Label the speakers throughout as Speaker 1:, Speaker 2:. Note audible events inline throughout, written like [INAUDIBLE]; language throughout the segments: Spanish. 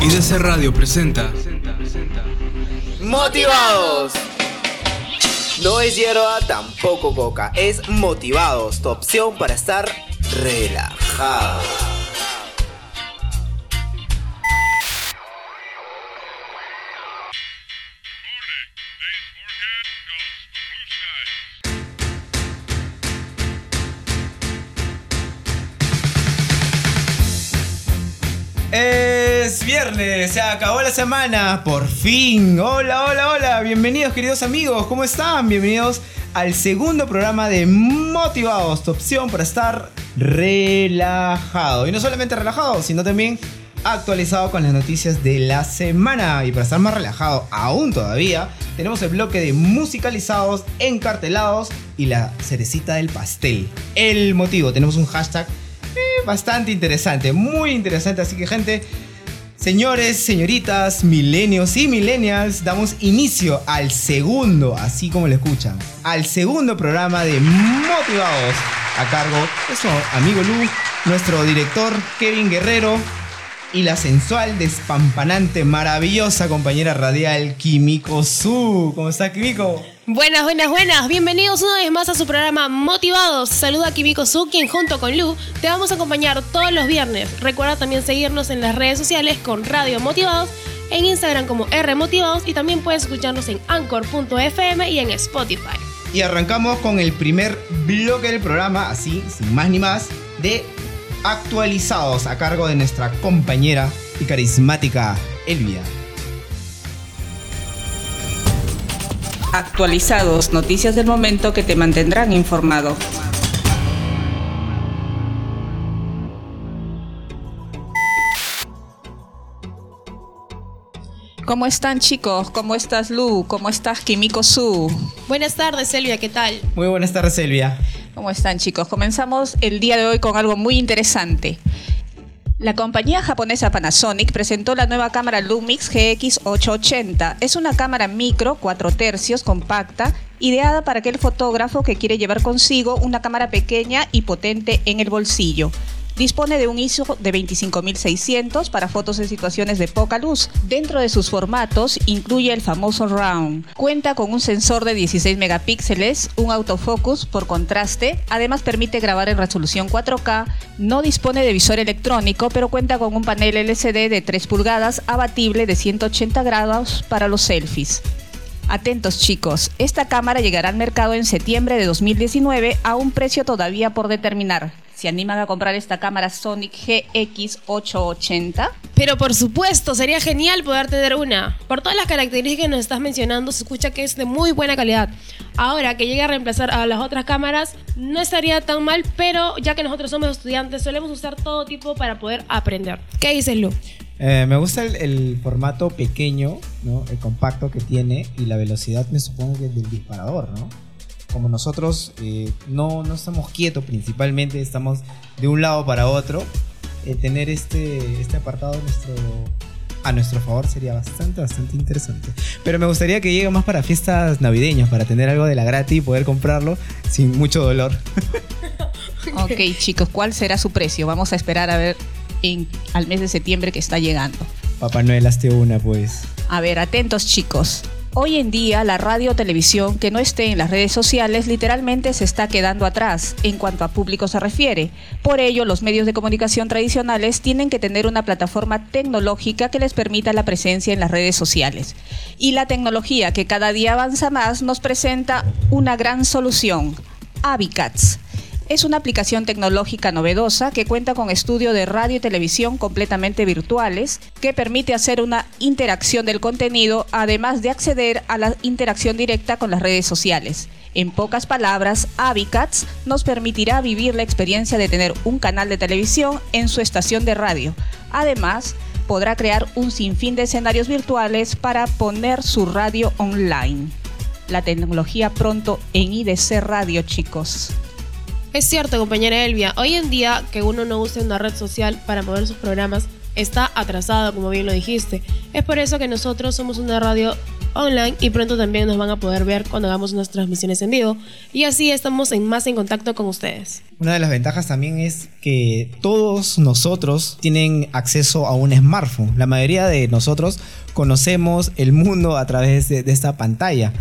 Speaker 1: IDC Radio presenta
Speaker 2: Motivados. No es hierba, tampoco coca. Es Motivados, tu opción para estar relajado.
Speaker 3: Viernes, se acabó la semana, por fin. Hola, hola, hola, bienvenidos queridos amigos, ¿cómo están? Bienvenidos al segundo programa de Motivados, tu opción para estar relajado. Y no solamente relajado, sino también actualizado con las noticias de la semana. Y para estar más relajado aún todavía, tenemos el bloque de musicalizados, encartelados y la cerecita del pastel. El motivo, tenemos un hashtag eh, bastante interesante, muy interesante. Así que, gente, señores, señoritas, milenios y millennials, damos inicio al segundo, así como lo escuchan, al segundo programa de Motivados a cargo de su amigo Lu, nuestro director Kevin Guerrero y la sensual, despampanante, maravillosa compañera radial Kimiko Su. ¿Cómo está, Kimiko?
Speaker 4: Buenas, buenas, buenas. Bienvenidos una vez más a su programa Motivados. Saluda a Kimiko Su, quien junto con Lu te vamos a acompañar todos los viernes. Recuerda también seguirnos en las redes sociales con Radio Motivados, en Instagram como R Motivados y también puedes escucharnos en anchor.fm y en Spotify.
Speaker 3: Y arrancamos con el primer bloque del programa, así, sin más ni más, de actualizados a cargo de nuestra compañera y carismática Elvia.
Speaker 5: Actualizados, noticias del momento que te mantendrán informado. ¿Cómo están chicos? ¿Cómo estás Lu? ¿Cómo estás Kimiko Su?
Speaker 4: Buenas tardes, Elvia, ¿qué tal?
Speaker 3: Muy buenas tardes, Elvia.
Speaker 5: ¿Cómo están chicos? Comenzamos el día de hoy con algo muy interesante. La compañía japonesa Panasonic presentó la nueva cámara Lumix GX880. Es una cámara micro, 4 tercios, compacta, ideada para aquel fotógrafo que quiere llevar consigo una cámara pequeña y potente en el bolsillo. Dispone de un ISO de 25600 para fotos en situaciones de poca luz. Dentro de sus formatos incluye el famoso round. Cuenta con un sensor de 16 megapíxeles, un autofocus por contraste, además permite grabar en resolución 4K, no dispone de visor electrónico, pero cuenta con un panel LCD de 3 pulgadas abatible de 180 grados para los selfies. Atentos chicos, esta cámara llegará al mercado en septiembre de 2019 a un precio todavía por determinar. ¿Se animan a comprar esta cámara Sonic GX880?
Speaker 4: Pero por supuesto, sería genial poder tener una. Por todas las características que nos estás mencionando, se escucha que es de muy buena calidad. Ahora que llegue a reemplazar a las otras cámaras, no estaría tan mal, pero ya que nosotros somos estudiantes, solemos usar todo tipo para poder aprender. ¿Qué dices, Lu?
Speaker 3: Eh, me gusta el, el formato pequeño, ¿no? El compacto que tiene y la velocidad me supongo que es del disparador, ¿no? Como nosotros eh, no, no estamos quietos principalmente, estamos de un lado para otro, eh, tener este, este apartado a nuestro, a nuestro favor sería bastante, bastante interesante. Pero me gustaría que llegue más para fiestas navideñas, para tener algo de la gratis y poder comprarlo sin mucho dolor. [LAUGHS]
Speaker 5: Ok chicos, ¿cuál será su precio? Vamos a esperar a ver en, al mes de septiembre que está llegando.
Speaker 3: Papá Noel, hazte una, pues.
Speaker 5: A ver, atentos chicos. Hoy en día la radio o televisión que no esté en las redes sociales literalmente se está quedando atrás en cuanto a público se refiere. Por ello, los medios de comunicación tradicionales tienen que tener una plataforma tecnológica que les permita la presencia en las redes sociales. Y la tecnología que cada día avanza más nos presenta una gran solución, Avicats. Es una aplicación tecnológica novedosa que cuenta con estudio de radio y televisión completamente virtuales, que permite hacer una interacción del contenido, además de acceder a la interacción directa con las redes sociales. En pocas palabras, Avicats nos permitirá vivir la experiencia de tener un canal de televisión en su estación de radio. Además, podrá crear un sinfín de escenarios virtuales para poner su radio online. La tecnología pronto en IDC Radio, chicos.
Speaker 4: Es cierto, compañera Elvia, hoy en día que uno no use una red social para mover sus programas está atrasado, como bien lo dijiste. Es por eso que nosotros somos una radio online y pronto también nos van a poder ver cuando hagamos nuestras transmisiones en vivo y así estamos más en contacto con ustedes.
Speaker 3: Una de las ventajas también es que todos nosotros tienen acceso a un smartphone. La mayoría de nosotros conocemos el mundo a través de, de esta pantalla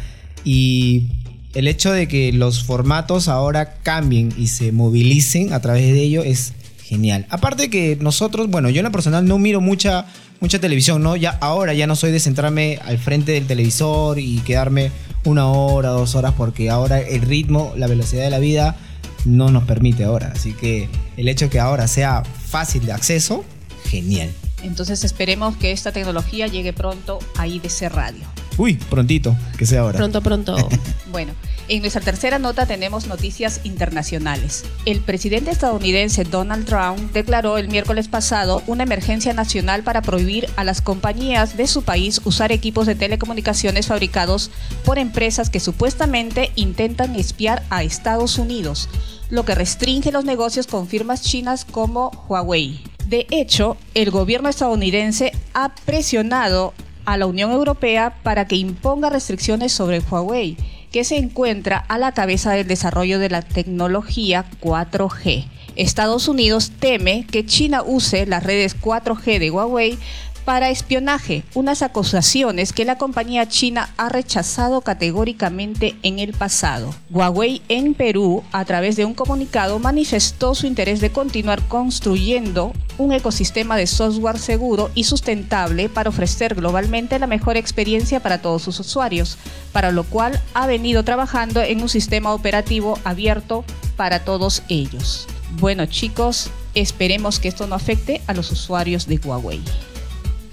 Speaker 3: y el hecho de que los formatos ahora cambien y se movilicen a través de ello es genial. Aparte que nosotros, bueno, yo en lo personal no miro mucha mucha televisión, ¿no? Ya ahora ya no soy de centrarme al frente del televisor y quedarme una hora, dos horas porque ahora el ritmo, la velocidad de la vida no nos permite ahora. Así que el hecho de que ahora sea fácil de acceso, genial.
Speaker 5: Entonces esperemos que esta tecnología llegue pronto a IDC Radio.
Speaker 3: Uy, prontito, que sea ahora.
Speaker 4: Pronto, pronto. [LAUGHS]
Speaker 5: bueno, en nuestra tercera nota tenemos noticias internacionales. El presidente estadounidense Donald Trump declaró el miércoles pasado una emergencia nacional para prohibir a las compañías de su país usar equipos de telecomunicaciones fabricados por empresas que supuestamente intentan espiar a Estados Unidos, lo que restringe los negocios con firmas chinas como Huawei. De hecho, el gobierno estadounidense ha presionado a la Unión Europea para que imponga restricciones sobre Huawei, que se encuentra a la cabeza del desarrollo de la tecnología 4G. Estados Unidos teme que China use las redes 4G de Huawei para espionaje, unas acusaciones que la compañía china ha rechazado categóricamente en el pasado. Huawei en Perú, a través de un comunicado, manifestó su interés de continuar construyendo un ecosistema de software seguro y sustentable para ofrecer globalmente la mejor experiencia para todos sus usuarios, para lo cual ha venido trabajando en un sistema operativo abierto para todos ellos. Bueno chicos, esperemos que esto no afecte a los usuarios de Huawei.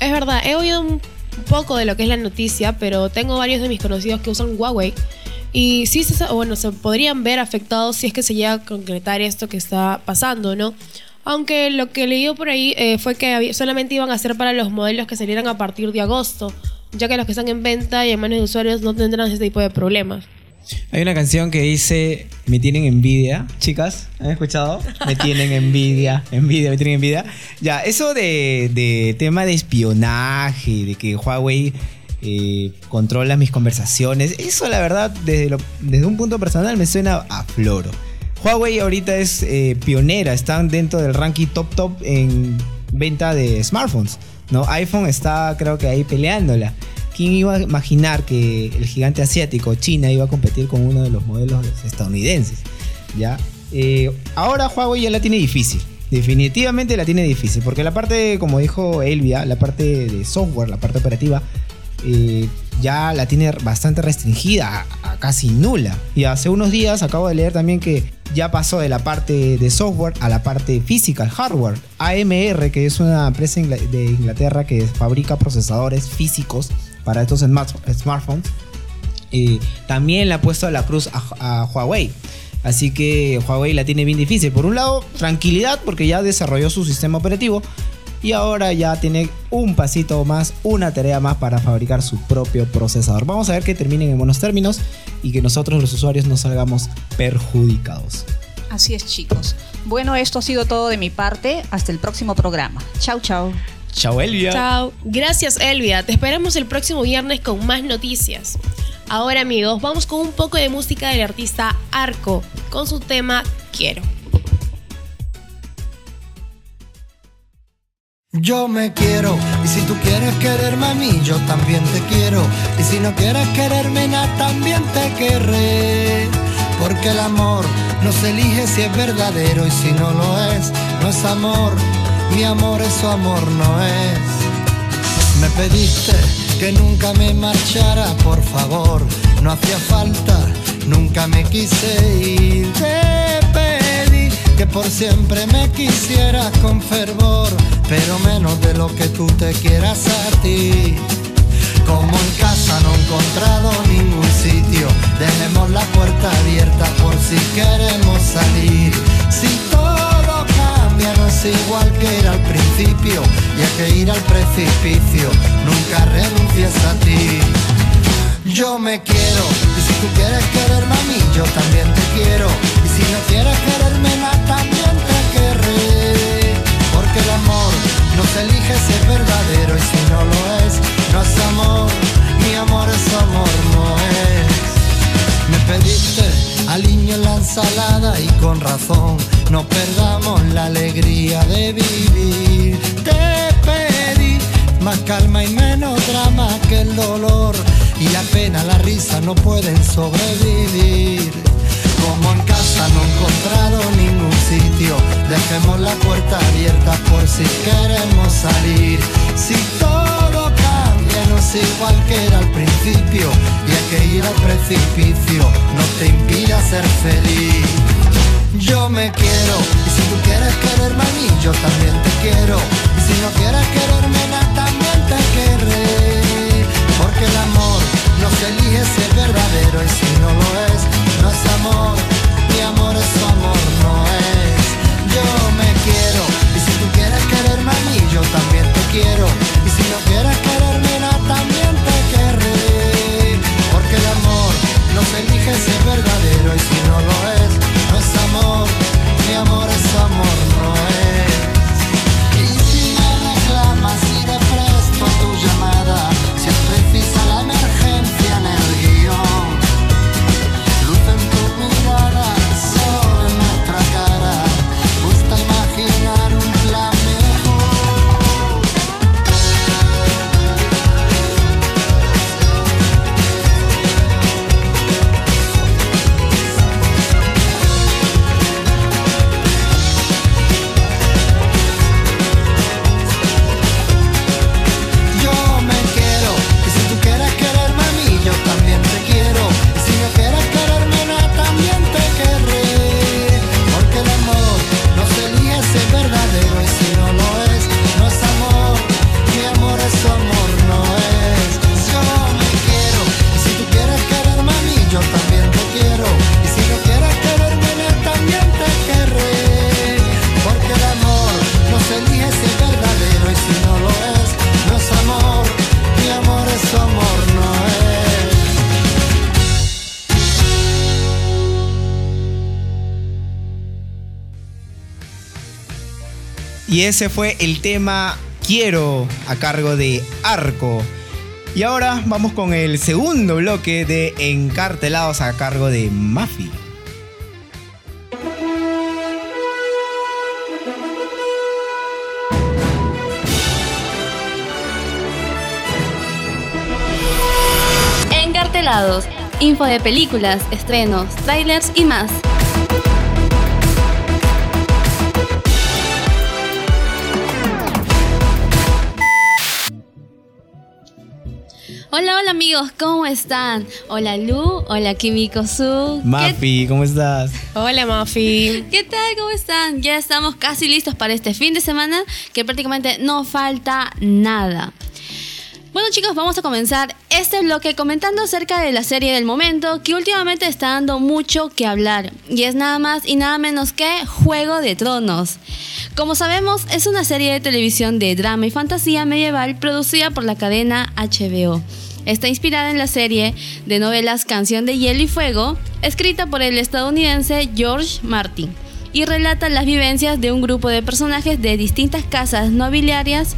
Speaker 4: Es verdad, he oído un poco de lo que es la noticia, pero tengo varios de mis conocidos que usan Huawei. Y sí, se, bueno, se podrían ver afectados si es que se llega a concretar esto que está pasando, ¿no? Aunque lo que leí por ahí eh, fue que solamente iban a ser para los modelos que salieran a partir de agosto, ya que los que están en venta y en manos de usuarios no tendrán ese tipo de problemas.
Speaker 3: Hay una canción que dice Me tienen envidia. Chicas, ¿han escuchado? Me tienen envidia. Envidia, me tienen envidia. Ya, eso de, tema de espionaje, de que Huawei eh, controla mis conversaciones. Eso, la verdad, desde, desde un punto personal me suena a floro. Huawei ahorita es eh, pionera, están dentro del ranking top top en venta de smartphones. ¿no? iPhone está, creo que ahí peleándola. ¿Quién iba a imaginar que el gigante asiático, China, iba a competir con uno de los modelos estadounidenses? ¿Ya? Eh, ahora Huawei ya la tiene difícil. Definitivamente la tiene difícil. Porque la parte, como dijo Elvia, la parte de software, la parte operativa, eh, ya la tiene bastante restringida, a, casi nula. Y hace unos días acabo de leer también que ya pasó de la parte de software a la parte física, hardware. AMR, que es una empresa de Inglaterra que fabrica procesadores físicos para estos smartphones, también le ha puesto la cruz a, Huawei. Así que Huawei la tiene bien difícil. Por un lado, tranquilidad porque ya desarrolló su sistema operativo y ahora ya tiene un pasito más, una tarea más para fabricar su propio procesador. Vamos a ver que terminen en buenos términos y que nosotros los usuarios no salgamos perjudicados.
Speaker 5: Así es chicos. Bueno, esto ha sido todo de mi parte. Hasta el próximo programa. Chau, chau.
Speaker 3: Chao, Elvia.
Speaker 4: Chao. Gracias, Elvia. Te esperamos el próximo viernes con más noticias. Ahora, amigos, vamos con un poco de música del artista Arco, con su tema Quiero.
Speaker 1: Yo me quiero, y si tú quieres quererme a mí, yo también te quiero. Y si no quieres quererme, nada, también te querré. Porque el amor no se elige si es verdadero, y si no lo es, no es amor mi amor eso amor no es. Me pediste que nunca me marchara, por favor, no hacía falta, nunca me quise ir. Te pedí que por siempre me quisieras con fervor, pero menos de lo que tú te quieras a ti. Como en casa no he encontrado ningún sitio, dejemos la puerta abierta por si queremos salir. Si todo no es igual que era al principio, y hay que ir al precipicio, nunca renuncies a ti. Yo me quiero, y si tú quieres quererme a mí, yo también te quiero. Y si no no pueden sobrevivir. Como en casa no he encontrado ningún sitio, dejemos la puerta abierta por si queremos salir. Si todo cambia, no es igual que era al principio, y hay que ir al precipicio, no te impida ser feliz. Yo me quiero, y si tú quieres quererme a mí, yo también te quiero. Y si no quieres quererme, nada, también te querré. Porque el amor no se elige si es verdadero, y si no lo es, no es amor. Mi amor es amor, no es. Yo me quiero, y si tú quieres quererme a mí, yo también te quiero. Y si no quieres quererme, nada, también te querré. Porque el amor no se elige si es verdadero, y si no lo es, Y
Speaker 3: ese fue el tema Quiero a cargo de Arco. Y ahora vamos con el segundo bloque de Encartelados a cargo de Mafi.
Speaker 6: Encartelados, info de películas, estrenos, trailers y más. Hola, hola amigos, ¿cómo están? Hola Lu, hola Kimiko Su. ¿Qué,
Speaker 3: Mafi, ¿cómo estás?
Speaker 4: Hola, Mafi. [LAUGHS]
Speaker 6: qué tal? ¿Cómo están? Ya estamos casi listos para este fin de semana, que prácticamente no falta nada. Bueno chicos, vamos a comenzar este bloque comentando acerca de la serie del momento que últimamente está dando mucho que hablar y es nada más y nada menos que Juego de Tronos. Como sabemos, es una serie de televisión de drama y fantasía medieval producida por la cadena HBO. Está inspirada en la serie de novelas Canción de Hielo y Fuego, escrita por el estadounidense George Martin y relata las vivencias de un grupo de personajes de distintas casas nobiliarias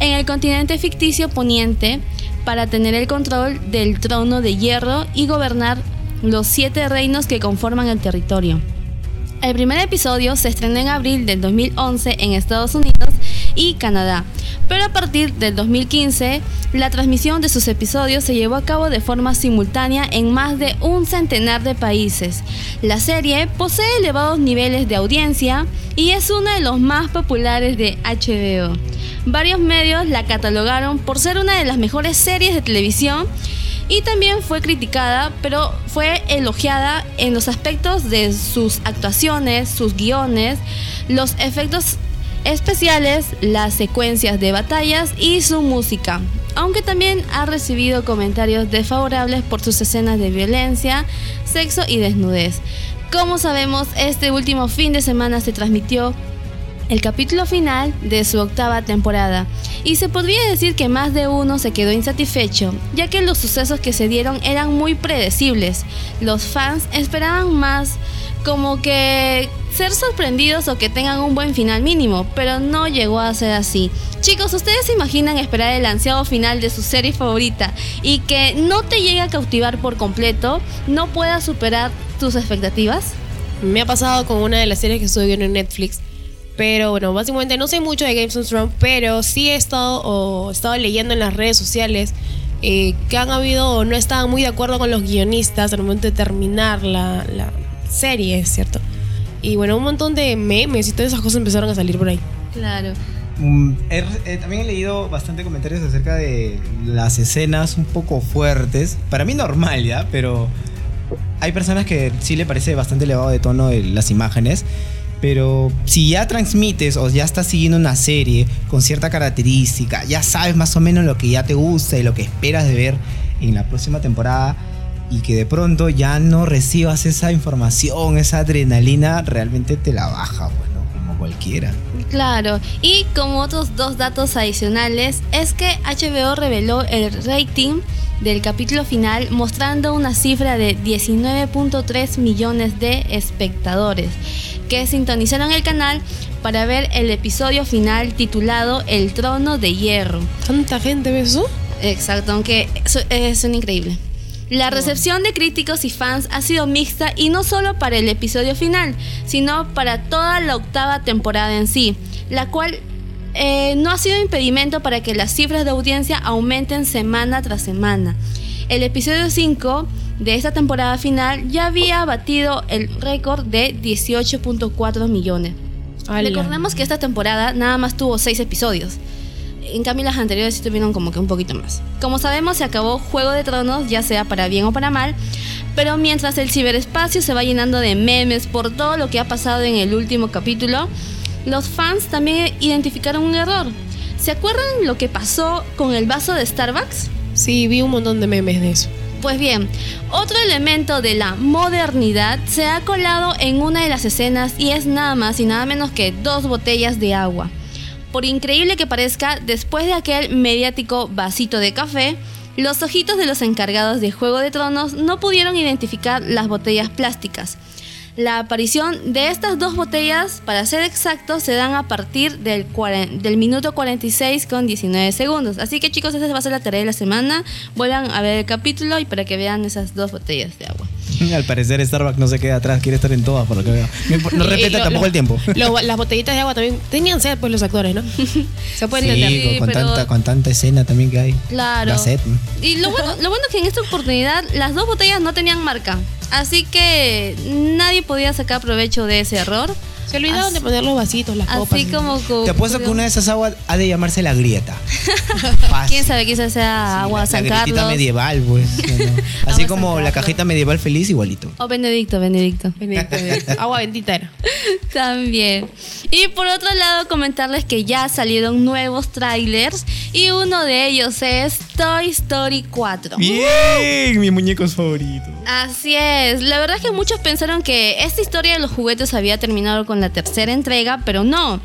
Speaker 6: en el continente ficticio poniente para tener el control del trono de hierro y gobernar los siete reinos que conforman el territorio. El primer episodio se estrenó en abril del 2011 en Estados Unidos y Canadá, pero a partir del 2015 la transmisión de sus episodios se llevó a cabo de forma simultánea en más de un centenar de países. La serie posee elevados niveles de audiencia y es uno de los más populares de HBO. Varios medios la catalogaron por ser una de las mejores series de televisión y también fue criticada, pero fue elogiada en los aspectos de sus actuaciones, sus guiones, los efectos especiales, las secuencias de batallas y su música. Aunque también ha recibido comentarios desfavorables por sus escenas de violencia, sexo y desnudez. Como sabemos, este último fin de semana se transmitió el capítulo final de su octava temporada, y se podría decir que más de uno se quedó insatisfecho, ya que los sucesos que se dieron eran muy predecibles. Los fans esperaban más, como que ser sorprendidos o que tengan un buen final mínimo, pero no llegó a ser así. Chicos, ¿ustedes se imaginan esperar el ansiado final de su serie favorita y que no te llegue a cautivar por completo, no pueda superar tus expectativas?
Speaker 4: Me ha pasado con una de las series que estoy viendo en Netflix. Pero bueno, básicamente no sé mucho de Games of Thrones, pero sí he estado, o he estado leyendo en las redes sociales eh, que han habido o no estaban muy de acuerdo con los guionistas al momento de terminar la, la serie, ¿cierto? Y bueno, un montón de memes y todas esas cosas empezaron a salir por ahí.
Speaker 6: Claro.
Speaker 3: Mm, he- eh, también he leído bastante comentarios acerca de las escenas un poco fuertes. Para mí normal ya, pero hay personas que sí le parece bastante elevado de tono el- las imágenes. Pero si ya transmites o ya estás siguiendo una serie con cierta característica, ya sabes más o menos lo que ya te gusta y lo que esperas de ver en la próxima temporada y que de pronto ya no recibas esa información, esa adrenalina, realmente te la baja, bueno, como cualquiera.
Speaker 6: Claro, y como otros dos datos adicionales, es que HBO reveló el rating del capítulo final mostrando una cifra de 19.3 millones de espectadores que sintonizaron el canal para ver el episodio final titulado El trono de hierro.
Speaker 4: ¿Tanta gente ve eso?
Speaker 6: Exacto, aunque es un increíble. La recepción de críticos y fans ha sido mixta y no solo para el episodio final, sino para toda la octava temporada en sí, la cual eh, no ha sido impedimento para que las cifras de audiencia aumenten semana tras semana. El episodio 5 de esta temporada final ya había batido el récord de 18.4 millones.
Speaker 4: Ala.
Speaker 6: Recordemos que esta temporada nada más tuvo 6 episodios. En cambio, las anteriores sí tuvieron como que un poquito más. Como sabemos, se acabó Juego de Tronos, ya sea para bien o para mal. Pero mientras el ciberespacio se va llenando de memes por todo lo que ha pasado en el último capítulo, los fans también identificaron un error. ¿Se acuerdan lo que pasó con el vaso de Starbucks?
Speaker 4: Sí, vi un montón de memes de eso.
Speaker 6: Pues bien, otro elemento de la modernidad se ha colado en una de las escenas y es nada más y nada menos que dos botellas de agua. Por increíble que parezca, después de aquel mediático vasito de café, los ojitos de los encargados de Juego de Tronos no pudieron identificar las botellas plásticas. La aparición de estas dos botellas, para ser exactos, se dan a partir del, del minuto 46 con 19 segundos. Así que chicos, esa va a ser la tarea de la semana. Vuelvan a ver el capítulo y para que vean esas dos botellas de agua. [LAUGHS]
Speaker 3: Al parecer Starbucks no se queda atrás, quiere estar en todas por lo que veo. No, [LAUGHS] respeta
Speaker 4: lo-
Speaker 3: tampoco
Speaker 4: lo-
Speaker 3: el tiempo.
Speaker 4: lo- [LAUGHS] las botellitas de agua también tenían sed, pues los actores, ¿no? Se puede entender.
Speaker 3: Sí, con,
Speaker 6: pero-
Speaker 3: tanta, con tanta escena también que hay.
Speaker 6: Claro.
Speaker 3: La sed.
Speaker 6: Y lo bueno, lo bueno es que en esta oportunidad las dos botellas no tenían marca. Así que nadie podía sacar provecho de ese error.
Speaker 4: Se olvidaron
Speaker 6: Así-
Speaker 4: de poner los vasitos, las copas.
Speaker 6: Así como...
Speaker 3: Te apuesto que una de esas aguas ha de llamarse la grieta. [LAUGHS] Fácil.
Speaker 6: ¿Quién sabe? Quizás sea agua
Speaker 3: la,
Speaker 6: San
Speaker 3: la
Speaker 6: Carlos.
Speaker 3: medieval, pues. [LAUGHS] ¿no? Así como la cajita medieval feliz, igualito.
Speaker 6: O Benedicto, Benedicto.
Speaker 4: Benedicto, Benedicto. [LAUGHS] Agua bendita era.
Speaker 6: También. Y por otro lado, comentarles que ya salieron nuevos trailers y uno de ellos es Toy Story 4.
Speaker 3: Bien, mis muñecos favoritos.
Speaker 6: Así es, la verdad es que muchos pensaron que esta historia de los juguetes había terminado con la tercera entrega, pero no.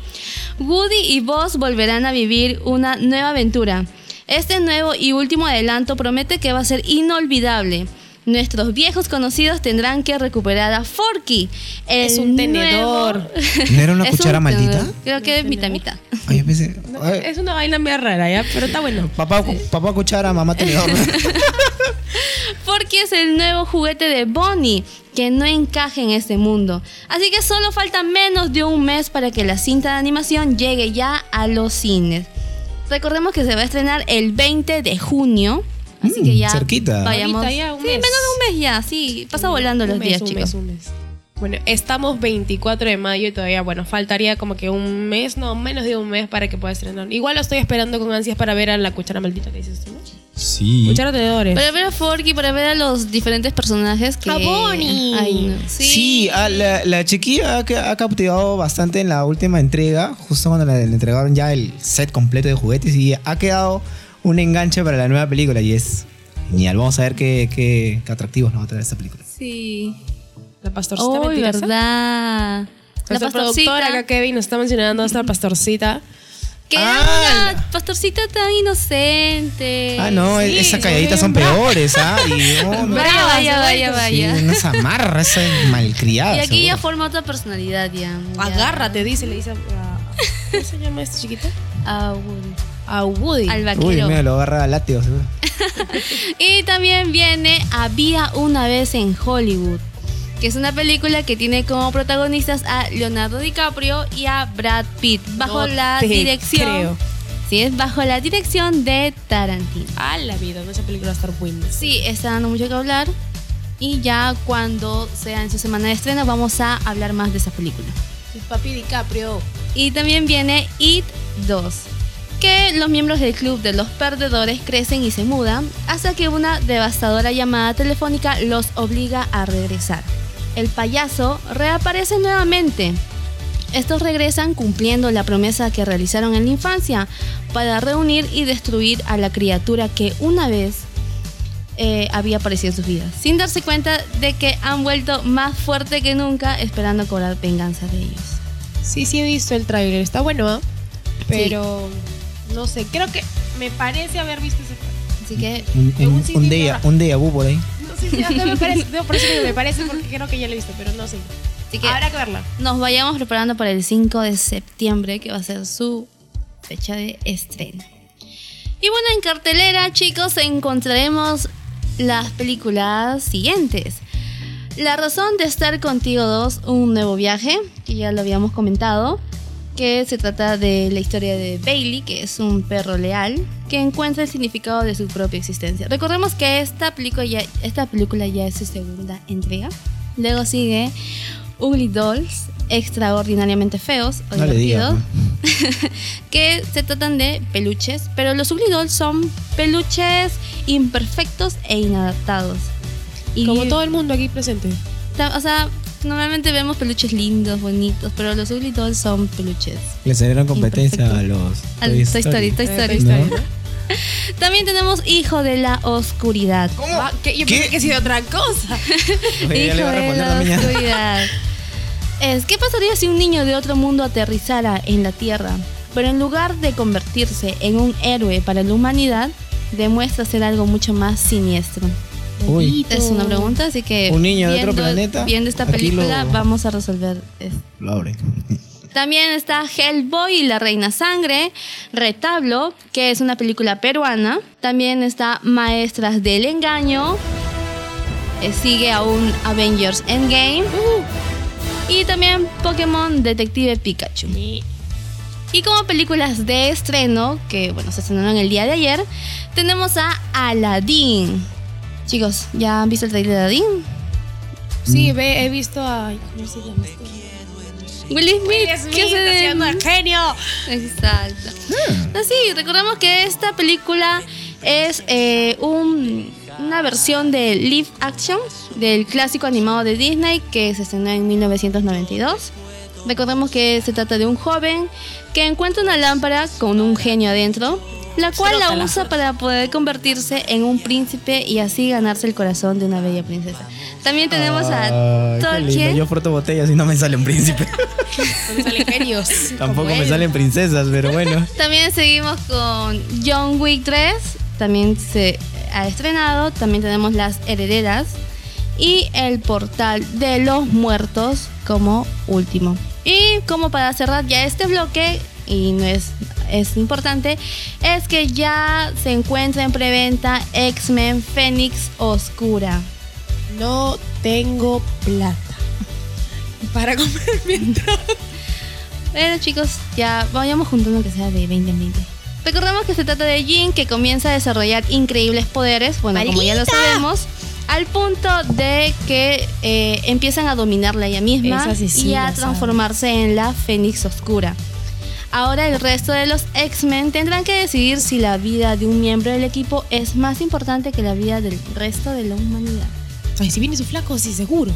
Speaker 6: Woody y Buzz volverán a vivir una nueva aventura. Este nuevo y último adelanto promete que va a ser inolvidable. Nuestros viejos conocidos tendrán que recuperar a Forky.
Speaker 4: Es un tenedor.
Speaker 6: nuevo-
Speaker 3: ¿No era una [LAUGHS] cuchara
Speaker 6: un
Speaker 3: maldita?
Speaker 6: Creo que mitad mitad.
Speaker 3: Ay, yo pensé. ay,
Speaker 4: Es una vaina media rara, ¿ya? Pero está bueno.
Speaker 3: papá, papá cuchara, mamá tenedor. [LAUGHS]
Speaker 6: Forky es el nuevo juguete de Bonnie que no encaja en este mundo. Así que solo falta menos de un mes para que la cinta de animación llegue ya a los cines. Recordemos que se va a estrenar el 20 de junio. Así
Speaker 3: Mm,
Speaker 6: que ya
Speaker 3: cerquita.
Speaker 6: vayamos.
Speaker 4: Ya, un
Speaker 6: sí,
Speaker 4: mes.
Speaker 6: menos de un mes ya, sí. Pasa volando los
Speaker 4: Un mes,
Speaker 6: días,
Speaker 4: un
Speaker 6: chicos.
Speaker 4: mes, un mes. Bueno, estamos 24 de mayo y todavía, bueno, faltaría como que un mes, no, menos de un mes para que pueda estrenar. Igual lo estoy esperando con ansias para ver a la cuchara maldita que dices tú, ¿no?
Speaker 3: Sí.
Speaker 4: Cuchara tenedores.
Speaker 6: Para ver a Forky, para ver a los diferentes personajes que.
Speaker 4: A Bonnie.
Speaker 6: Ay, no.
Speaker 3: Sí, ah, la, la chiquilla ha, ha cautivado bastante en la última entrega, justo cuando le, le entregaron ya el set completo de juguetes y ha quedado un enganche para la nueva película y es genial. Vamos a ver qué, qué, qué atractivos nos va a traer esta película.
Speaker 6: Sí.
Speaker 4: La pastorcita
Speaker 6: Oh,
Speaker 4: mentirosa.
Speaker 6: verdad. La
Speaker 4: Nuestra productora acá. Kevin, nos está mencionando a esta pastorcita
Speaker 6: Que
Speaker 3: Ah,
Speaker 6: era
Speaker 3: la-
Speaker 6: una pastorcita tan inocente.
Speaker 3: Ah, no,
Speaker 4: Sí,
Speaker 3: esas calladitas son peores, ¿ah? Y, [LAUGHS] no, no.
Speaker 6: Vaya, vaya, vaya,
Speaker 3: Sí,
Speaker 6: vaya.
Speaker 3: no se amarra, esa malcriada.
Speaker 6: Y aquí ya forma otra personalidad ya. ya.
Speaker 4: Agárrate, dice, le dice a... ¿Cómo se llama este chiquito?
Speaker 6: A Woody.
Speaker 4: A Woody.
Speaker 6: Al
Speaker 3: Uy,
Speaker 6: vaquero.
Speaker 3: mira, lo agarra a látigo, seguro. [LAUGHS]
Speaker 6: Y también viene Había una vez en Hollywood, que es una película que tiene como protagonistas a Leonardo DiCaprio y a Brad Pitt, bajo
Speaker 4: No
Speaker 6: la dirección.
Speaker 4: creo.
Speaker 6: Sí, es bajo la dirección de Tarantino.
Speaker 4: A la vida, no esa película va a estar buena.
Speaker 6: Sí, está dando mucho que hablar. Y ya cuando sea en su semana de estreno vamos a hablar más de esa película.
Speaker 4: El papi DiCaprio.
Speaker 6: Y también viene It 2, que los miembros del club de los perdedores crecen y se mudan hasta que una devastadora llamada telefónica los obliga a regresar. El payaso reaparece nuevamente. Estos regresan cumpliendo la promesa que realizaron en la infancia para reunir y destruir a la criatura que una vez eh, había aparecido en sus vidas, sin darse cuenta de que han vuelto más fuerte que nunca esperando cobrar venganza de ellos.
Speaker 4: Sí, sí he visto el tráiler. Está bueno, ¿ah? Pero... No sé, creo que me parece haber visto ese tráiler.
Speaker 6: Así que
Speaker 3: Un,
Speaker 4: Un
Speaker 3: un,
Speaker 4: CD
Speaker 3: un día, un día por ahí.
Speaker 4: No sé si hasta me parece. [LAUGHS] No, por eso digo, me parece porque creo que ya lo he visto, pero no sé.
Speaker 6: Así que
Speaker 4: Habrá que verla.
Speaker 6: nos vayamos preparando para el 5 de septiembre, que va a ser su fecha de estreno. Y bueno, en cartelera, chicos, encontraremos las películas siguientes. La razón de estar contigo 2, un nuevo viaje, que ya lo habíamos comentado, que se trata de la historia de Bailey, que es un perro leal, que encuentra el significado de su propia existencia. Recordemos que esta película ya, esta película ya es su segunda entrega. Luego sigue Ugly Dolls, extraordinariamente feos o
Speaker 3: No [LAUGHS]
Speaker 6: que se tratan de peluches, pero los Ugly Dolls son peluches imperfectos e inadaptados. Y
Speaker 4: Como todo el mundo aquí presente.
Speaker 6: o sea, normalmente vemos peluches lindos, bonitos, pero los Ugly Dolls son peluches.
Speaker 3: Le salieron competencia a los.
Speaker 6: Al Toy Story, Toy
Speaker 4: Eh,
Speaker 6: Story.
Speaker 4: Toy Story,
Speaker 3: ¿No? [LAUGHS]
Speaker 6: También tenemos Hijo de la Oscuridad.
Speaker 4: Ah, ¿qué? Yo
Speaker 3: ¿Qué?
Speaker 4: pensé que ha sido otra cosa. [LAUGHS]
Speaker 3: Oye,
Speaker 6: Hijo de la
Speaker 3: ya.
Speaker 6: oscuridad. Es, ¿qué pasaría si un niño de otro mundo aterrizara en la Tierra? Pero en lugar de convertirse en un héroe para la humanidad, demuestra ser algo mucho más siniestro.
Speaker 3: Uy.
Speaker 6: Es una pregunta, así que
Speaker 3: ¿Un niño de otro
Speaker 6: viendo-
Speaker 3: planeta?
Speaker 6: Viendo esta película
Speaker 3: lo-
Speaker 6: vamos a resolver esto.
Speaker 3: Lo abre. [LAUGHS]
Speaker 6: También está Hellboy y la Reina Sangre, Retablo, que es una película peruana. También está Maestras del Engaño. eh, sigue aún Avengers Endgame. Y también Pokémon Detective Pikachu. Y como películas de estreno, que bueno, se estrenaron el día de ayer, tenemos a Aladdin. Chicos, ¿ya han visto el trailer de Aladdin?
Speaker 4: Sí, ve, he visto a. ¿Cómo se llama este?
Speaker 6: Will Smith,
Speaker 4: Will
Speaker 6: ¿qué
Speaker 4: Smith haciendo el genio.
Speaker 6: Exacto. Así, recordemos que esta película es eh, un- una versión de live action del clásico animado de Disney que se estrenó en 1992. Recordemos que se trata de un joven que encuentra una lámpara con un genio adentro, la cual la usa [LAUGHS] para poder convertirse en un príncipe y así ganarse el corazón de una bella princesa. También tenemos a
Speaker 3: Ay.
Speaker 6: Tolkien.
Speaker 3: Yo froto botellas y no me sale un príncipe.
Speaker 4: Donde salen genios.
Speaker 3: Tampoco me salen princesas, pero bueno. [LAUGHS]
Speaker 6: También seguimos con John Wick 3, también se ha estrenado, también tenemos Las Herederas y El Portal de los Muertos como último. Y como para cerrar ya este bloque, y no es, es importante, es que ya se encuentra en preventa X-Men Fénix Oscura.
Speaker 4: No tengo plata. Para comer [LAUGHS] mi entrada.
Speaker 6: Bueno chicos, ya vayamos juntando que sea de 20 en 20. Recordemos que se trata de Jean que comienza a desarrollar increíbles poderes, bueno, como ya lo sabemos, al punto de que eh, empiezan a dominarla ella misma
Speaker 4: sí,
Speaker 6: y a transformarse en la Fénix Oscura. Ahora el resto de los X-Men tendrán que decidir si la vida de un miembro del equipo es más importante que la vida del resto de la humanidad.
Speaker 4: Ay, si viene su flaco, sí, seguro.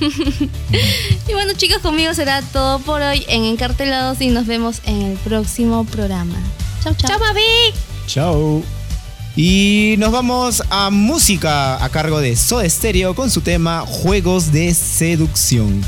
Speaker 4: [LAUGHS]
Speaker 6: Y bueno chicos, conmigo será todo por hoy en Encartelados y nos vemos en el próximo programa. Chau, chau.
Speaker 4: ¡Chao, mami!
Speaker 3: Chao. Y nos vamos a música a cargo de Soda Stereo con su tema Juegos de Seducción.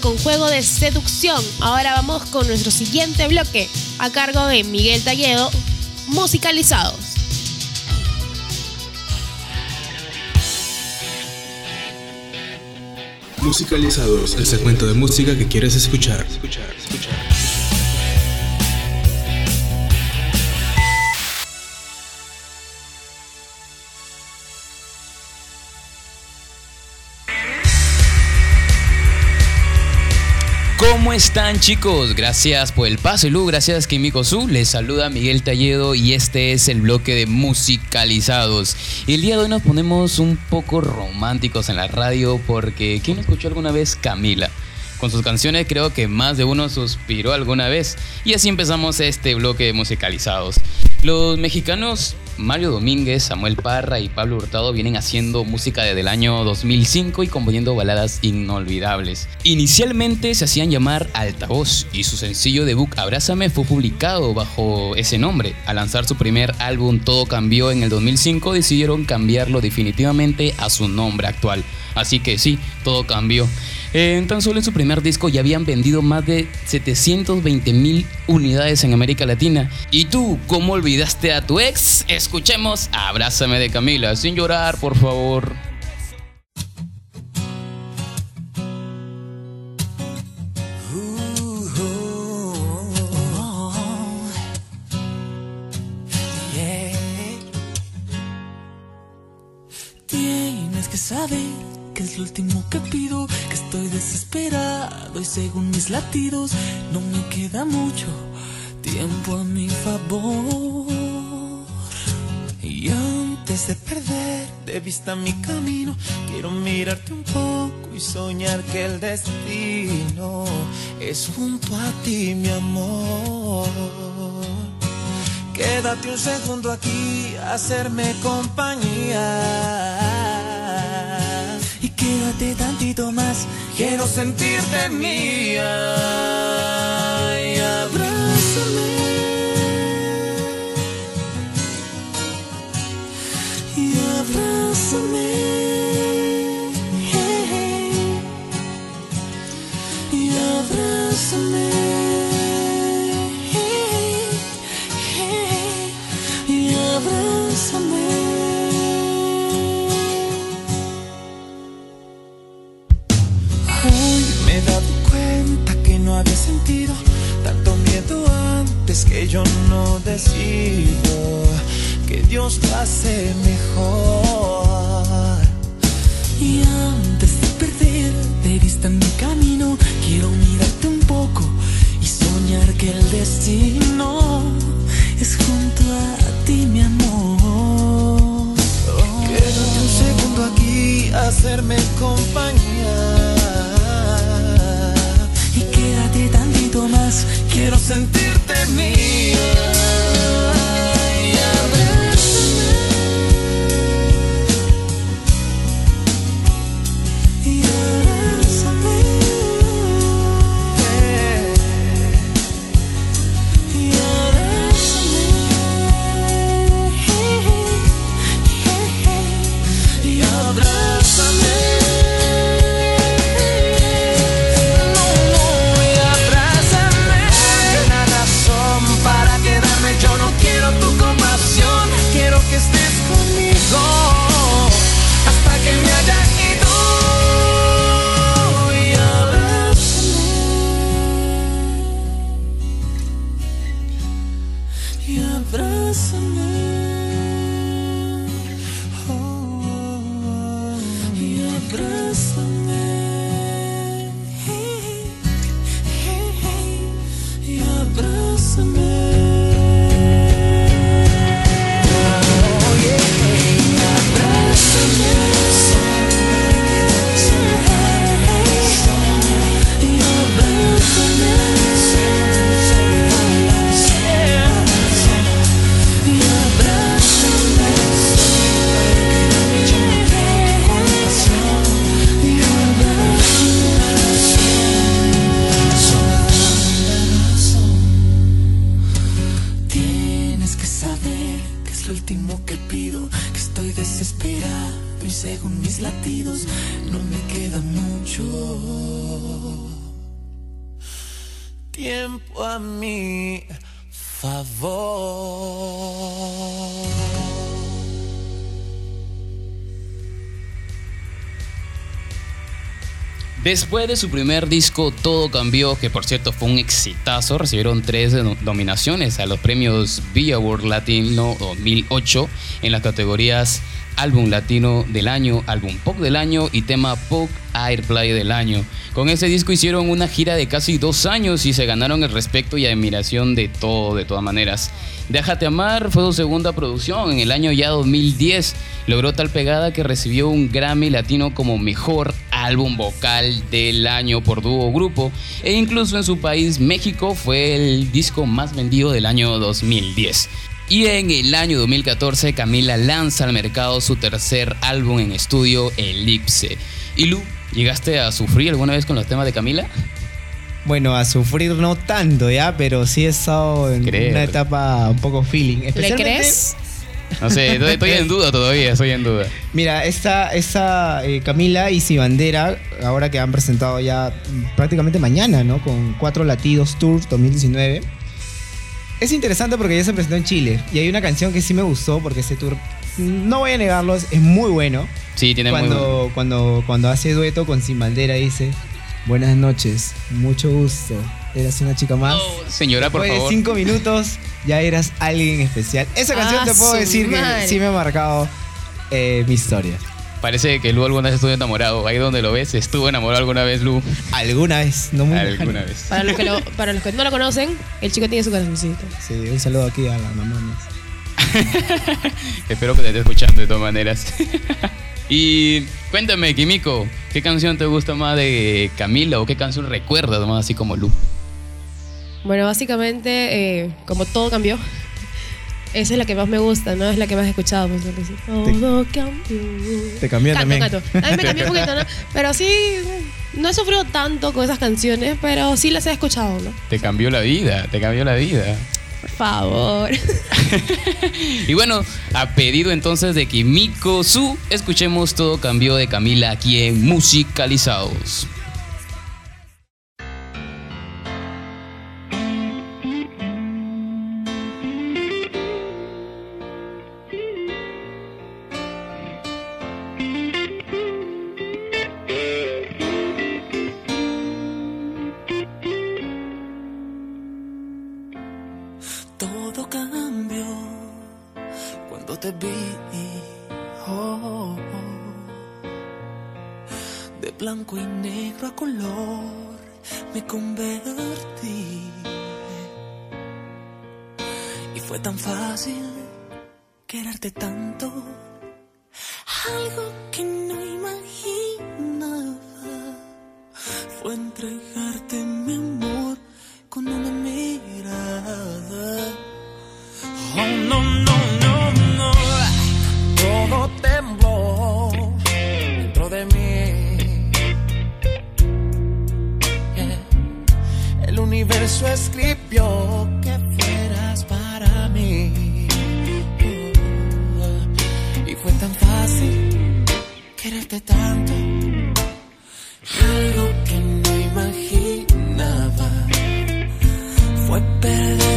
Speaker 4: Con juego de seducción. Ahora vamos con nuestro siguiente bloque, a cargo de Miguel Talledo, musicalizados.
Speaker 7: Musicalizados, el segmento de música que quieres escuchar.
Speaker 8: ¿Cómo están chicos? Gracias por el paso, Lu. Gracias Kimiko Su. Les saluda Miguel Talledo y este es el bloque de musicalizados. Y el día de hoy nos ponemos un poco románticos en la radio porque ¿quién escuchó alguna vez Camila? Con sus canciones creo que más de uno suspiró alguna vez. Y así empezamos este bloque de musicalizados. Los mexicanos Mario Domínguez, Samuel Parra y Pablo Hurtado vienen haciendo música desde el año 2005 y componiendo baladas inolvidables. Inicialmente se hacían llamar Altavoz y su sencillo debut Abrázame fue publicado bajo ese nombre. Al lanzar su primer álbum Todo cambió en el 2005 decidieron cambiarlo definitivamente a su nombre actual. Así que sí, todo cambió. Eh, tan solo en su primer disco ya habían vendido más de 720 mil unidades en América Latina. ¿Y tú, cómo olvidaste a tu ex? Escuchemos Abrázame de Camila, sin llorar, por favor.
Speaker 9: Latidos no me queda mucho tiempo a mi favor. Y antes de perder de vista mi camino, quiero mirarte un poco y soñar que el destino es junto a ti, mi amor. Quédate un segundo aquí, a hacerme compañía. Y quédate tantito más, quiero sentirte mía. Y abrázame. Y abrázame. Antes que yo no decido que Dios lo hace mejor. Y antes de perder de vista mi camino, quiero mirarte un poco y soñar que el destino es junto a ti, mi amor. Quédate un segundo aquí, hacerme compañía. Y quédate tantito más, quiero sentirte mía. Y abrázame.
Speaker 8: Después de su primer disco, Todo Cambió, que por cierto fue un exitazo, recibieron tres no- nominaciones a los premios Billboard Latino 2008 en las categorías Álbum Latino del Año, Álbum Pop del Año y tema Pop Airplay del Año. Con ese disco hicieron una gira de casi dos años y se ganaron el respeto y admiración de todo, de todas maneras. Déjate amar fue su segunda producción en el año ya 2010. Logró tal pegada que recibió un Grammy Latino como mejor álbum vocal del año por dúo grupo. E incluso en su país, México, fue el disco más vendido del año 2010. Y en el año 2014, Camila lanza al mercado su tercer álbum en estudio, Elipse. Y Lu, ¿llegaste a sufrir alguna vez con los temas de Camila?
Speaker 3: Bueno, a sufrir no tanto, ¿ya? Pero sí he estado en una etapa un poco feeling.
Speaker 4: ¿Le crees?
Speaker 8: No sé, estoy, [LAUGHS] estoy en duda todavía, estoy en duda.
Speaker 3: Mira, esta, esta eh, Camila y Bandera, ahora que han presentado ya prácticamente mañana, ¿no? Con Cuatro Latidos Tour 2019. Es interesante porque ya se presentó en Chile. Y hay una canción que sí me gustó porque ese tour, no voy a negarlo, es es muy bueno.
Speaker 8: Sí, tiene muy
Speaker 3: cuando, cuando, cuando hace dueto con Sin Bandera dice, buenas noches, mucho gusto, eras una chica más.
Speaker 8: Señora, por
Speaker 3: Después de
Speaker 8: favor.
Speaker 3: cinco minutos ya eras alguien especial. Esa canción
Speaker 4: Ah,
Speaker 3: te puedo
Speaker 4: su
Speaker 3: decir
Speaker 4: madre.
Speaker 3: que sí me ha marcado eh, mi historia.
Speaker 8: Parece que Lu alguna vez estuvo enamorado. Ahí donde lo ves, estuvo enamorado alguna vez, Lu.
Speaker 3: Alguna vez, no muy
Speaker 8: Alguna vez.
Speaker 4: Para los, que lo- [LAUGHS] para los que no lo conocen, el chico tiene su corazoncito.
Speaker 3: Sí, un saludo aquí a la mamá. [LAUGHS]
Speaker 8: Espero que te esté escuchando de todas maneras. [LAUGHS] y cuéntame, Kimiko, ¿qué canción te gusta más de Camila o qué canción recuerdas más así como Lu?
Speaker 4: Bueno, básicamente, eh, como todo cambió, esa es la que más me gusta, ¿no? Es la que más he escuchado. Pues, porque sí, todo cambió.
Speaker 3: Te cambió
Speaker 4: Canto,
Speaker 3: también.
Speaker 4: canto. A mí me cambió un poquito, ¿no? [LAUGHS] Pero sí, no he sufrido tanto con esas canciones, pero sí las he escuchado, ¿no?
Speaker 8: Te cambió la vida, te cambió la vida.
Speaker 4: Por favor. [LAUGHS]
Speaker 8: Y bueno, a pedido entonces de Kimiko Su, escuchemos Todo Cambió de Camila aquí en Musicalizados.
Speaker 9: Universo escribió que fueras para mí. Y fue tan fácil quererte tanto. Algo que no imaginaba fue perderme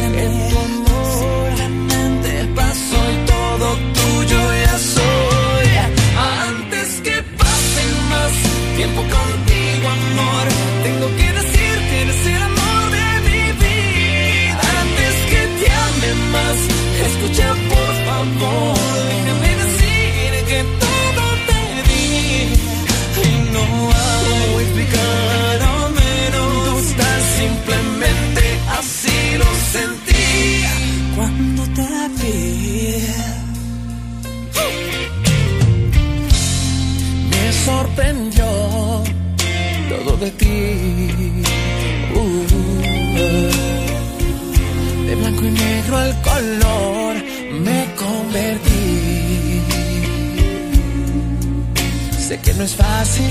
Speaker 9: no es fácil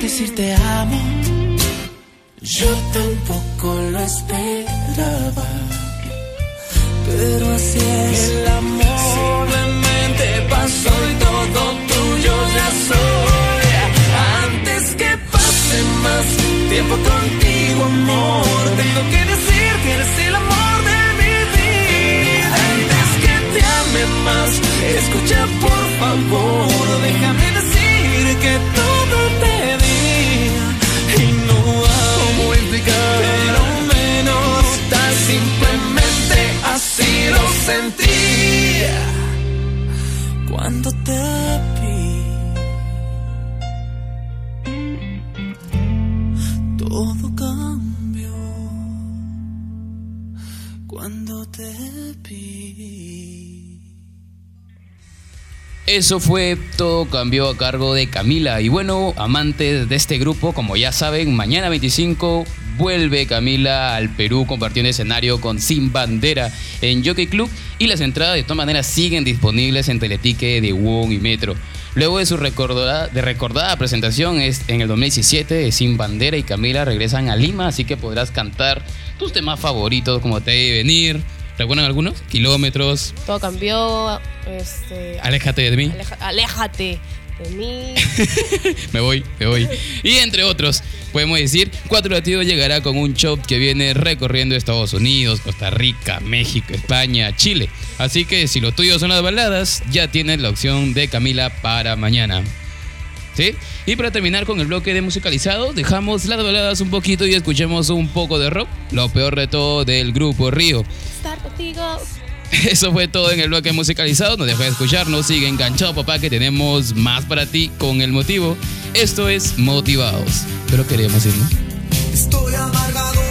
Speaker 9: decir te amo. Yo tampoco lo esperaba. Pero así es el amor. Simplemente pasó y todo tuyo ya soy. Antes que pase más tiempo contigo, amor. Tengo que decir que eres el amor de mi vida. Antes que te ame más, escucha por favor. Déjame
Speaker 8: Eso fue todo cambió a cargo de Camila. Y bueno, amantes de este grupo, como ya saben, mañana 25 vuelve Camila al Perú compartiendo escenario con Sin Bandera en Jockey Club. Y las entradas de todas maneras siguen disponibles en Teletique de Wong y Metro. Luego de su recordada, recordada presentación es en el 2017, Sin Bandera y Camila regresan a Lima, así que podrás cantar tus temas favoritos como Te debe venir. ¿Recuerdan algunos? Kilómetros,
Speaker 4: Todo cambió. Este,
Speaker 8: Aléjate de mí.
Speaker 4: aleja- aléjate de mí. [LAUGHS]
Speaker 8: me voy, me voy. Y entre otros, podemos decir, Cuatro Latidos llegará con un show que viene recorriendo Estados Unidos, Costa Rica, México, España, Chile. Así que si lo tuyo son las baladas, ya tienes la opción de Camila para mañana. ¿Sí? Y para terminar con el bloque de musicalizados, dejamos las baladas un poquito y escuchemos un poco de rock. Lo peor de todo del grupo Río.
Speaker 4: Estar contigo. [LAUGHS]
Speaker 8: Eso fue todo en el bloque musicalizado. No dejes de escucharnos. Sigue enganchado, papá, que tenemos más para ti con el motivo. Esto es Motivados. Pero queremos irnos.
Speaker 1: Estoy amargado,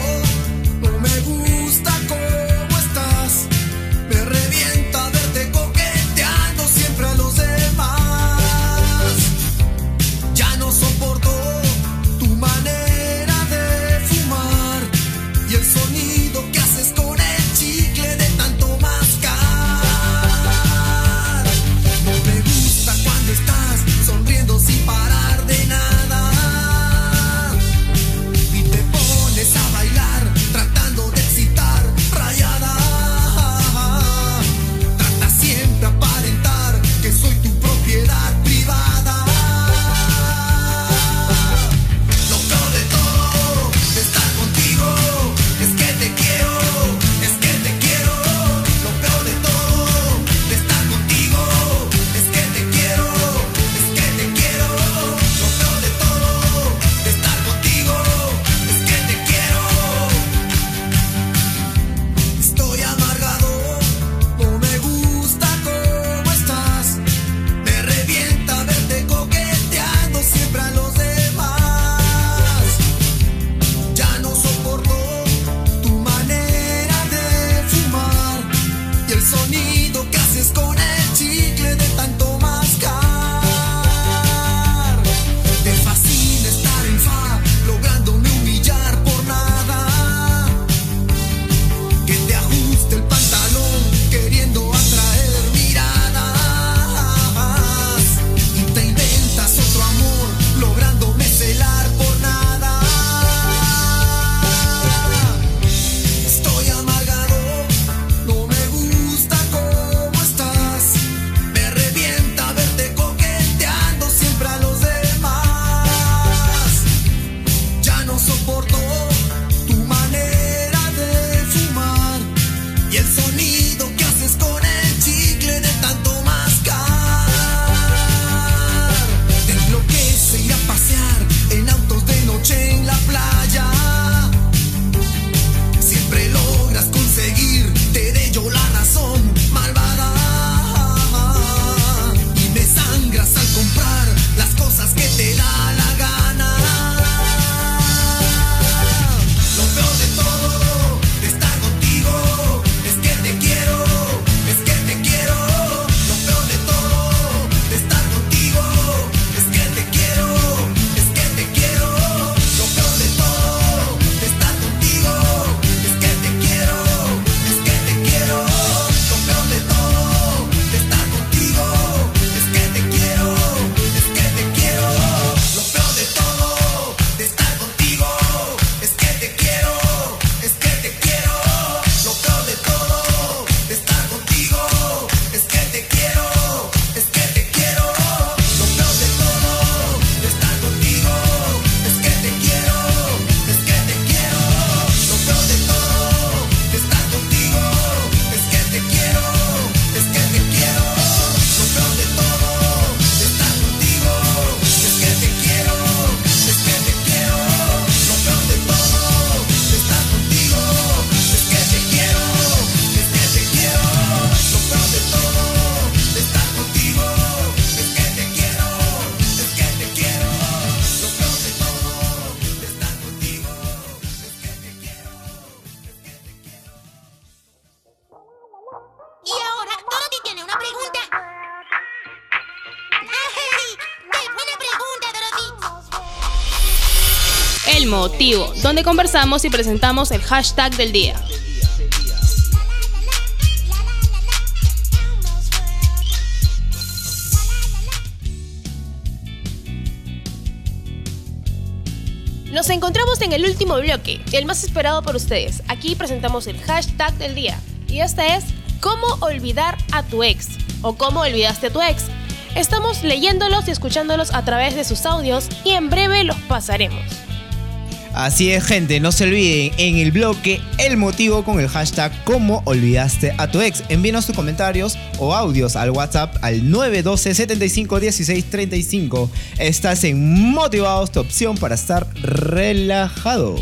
Speaker 4: motivo, donde conversamos y presentamos el hashtag del día. Nos encontramos en el último bloque, el más esperado por ustedes. Aquí presentamos el hashtag del día. Y este es ¿Cómo olvidar a tu ex? o ¿Cómo olvidaste a tu ex? Estamos leyéndolos y escuchándolos a través de sus audios y en breve los pasaremos.
Speaker 3: Así es, gente, no se olviden en el bloque el motivo con el hashtag ¿Cómo olvidaste a tu ex? Envíenos tus comentarios o audios al WhatsApp al 912 75 16 35. Estás en Motivados, tu opción para estar relajado.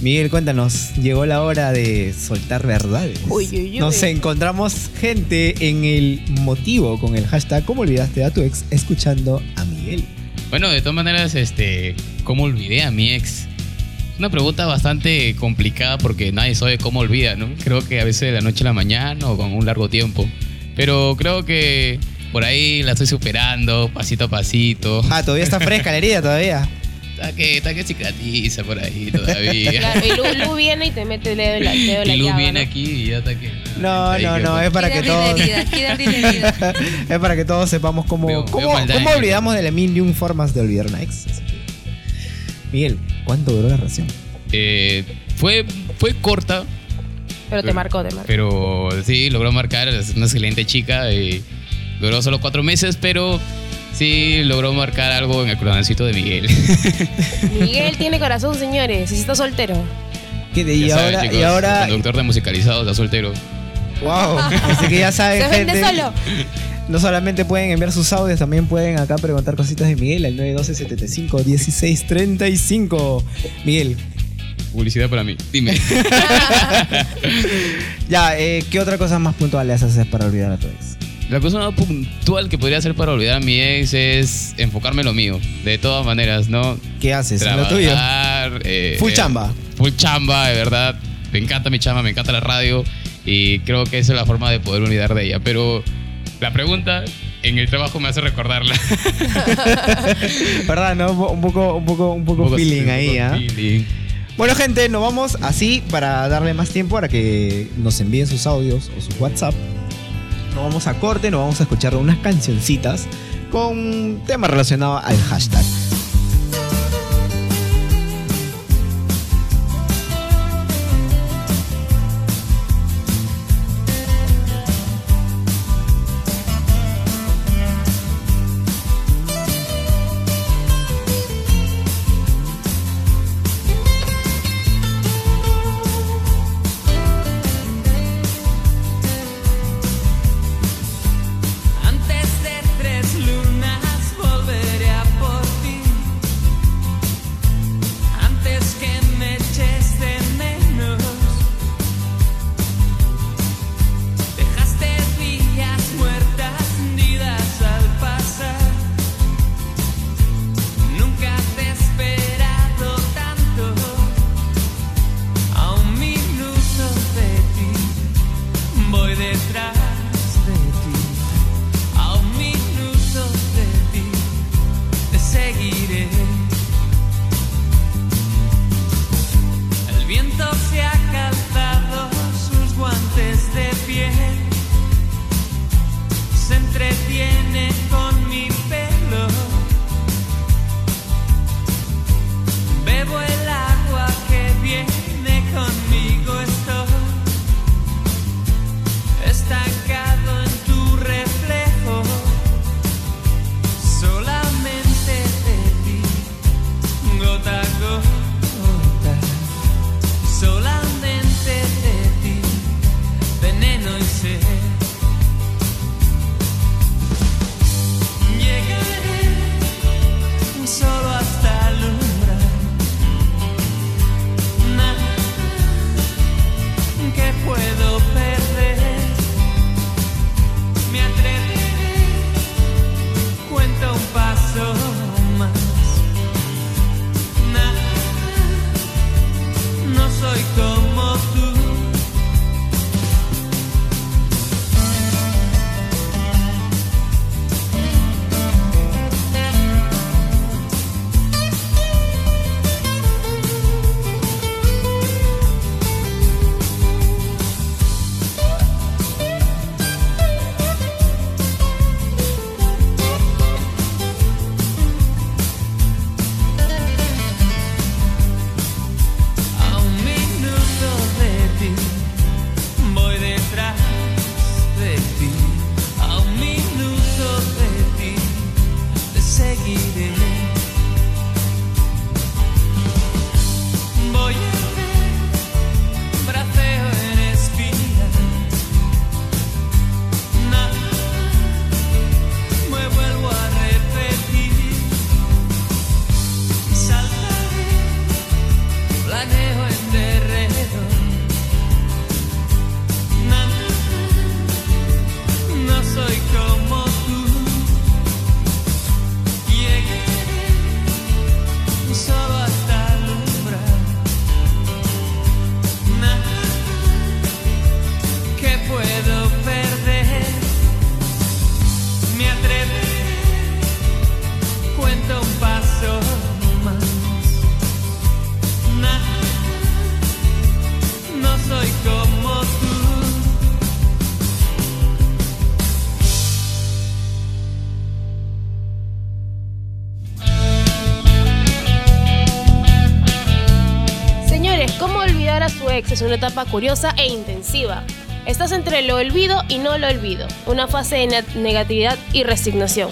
Speaker 3: Miguel, cuéntanos, llegó la hora de soltar verdades.
Speaker 4: Uy, uy, uy.
Speaker 3: Nos encontramos gente en el motivo con el hashtag ¿Cómo olvidaste a tu ex? escuchando a Miguel.
Speaker 8: Bueno, de todas maneras, este, ¿cómo olvidé a mi ex? Una pregunta bastante complicada porque nadie sabe cómo olvida, ¿no? Creo que a veces de la noche a la mañana o con un largo tiempo. Pero creo que por ahí la estoy superando, pasito a pasito.
Speaker 3: Ah, todavía está fresca la herida todavía. [LAUGHS]
Speaker 8: Está que, está que cicatriza por ahí todavía. [LAUGHS]
Speaker 4: Claro, y Lu, Lu viene y te mete el dedo en la, el dedo la
Speaker 8: y
Speaker 4: llaga,
Speaker 8: viene
Speaker 4: ¿no?
Speaker 8: aquí y ya está que.
Speaker 3: No, no, no, es para que todos. [LAUGHS] es para que todos sepamos cómo,
Speaker 8: Veo-
Speaker 3: cómo,
Speaker 8: veo
Speaker 3: cómo olvidamos de la mil y un formas de olvidar una ex. Así que- Miguel, ¿cuánto duró la relación?
Speaker 8: Eh, fue, fue corta,
Speaker 4: Pero te marcó, te marcó.
Speaker 8: pero sí, logró marcar. Es una excelente chica. Y duró solo cuatro meses, pero sí logró marcar algo en el corazoncito de Miguel. [LAUGHS]
Speaker 4: Miguel tiene corazón, señores, está soltero.
Speaker 3: ¿Qué de- y,
Speaker 8: Ya saben,
Speaker 3: ahora,
Speaker 8: chicos,
Speaker 3: y ahora,
Speaker 8: Conductor de musicalizados, está soltero.
Speaker 3: wow, [LAUGHS] así que ya saben,
Speaker 4: Se vende
Speaker 3: gente,
Speaker 4: solo.
Speaker 3: no solamente pueden enviar sus audios, también pueden acá preguntar cositas de Miguel al 912 75 16 35. Miguel,
Speaker 8: Publicidad para mí. Dime. [LAUGHS]
Speaker 3: ya, eh, ¿qué otra cosa más puntual le haces para olvidar a tu ex?
Speaker 8: La cosa más puntual que podría hacer para olvidar a mi ex es enfocarme en lo mío. De todas maneras, ¿no?
Speaker 3: ¿Qué haces? en lo tuyo.
Speaker 8: Trabajar, eh,
Speaker 3: Full
Speaker 8: eh,
Speaker 3: chamba.
Speaker 8: Full chamba, de verdad. Me encanta mi chamba, me encanta la radio. Y creo que esa es la forma de poder olvidar de ella. Pero la pregunta en el trabajo me hace recordarla. [LAUGHS]
Speaker 3: ¿Verdad? ¿No? Un poco, un poco, un poco,
Speaker 8: Un poco-
Speaker 3: feeling
Speaker 8: un
Speaker 3: ahí, ¿ah? Bueno, gente, nos vamos así para darle más tiempo para que nos envíen sus audios o sus WhatsApp. Nos vamos a corte, nos vamos a escuchar unas cancioncitas con temas relacionados al hashtag.
Speaker 4: Es una etapa curiosa e intensiva. Estás entre lo olvido y no lo olvido, una fase de ne- negatividad y resignación.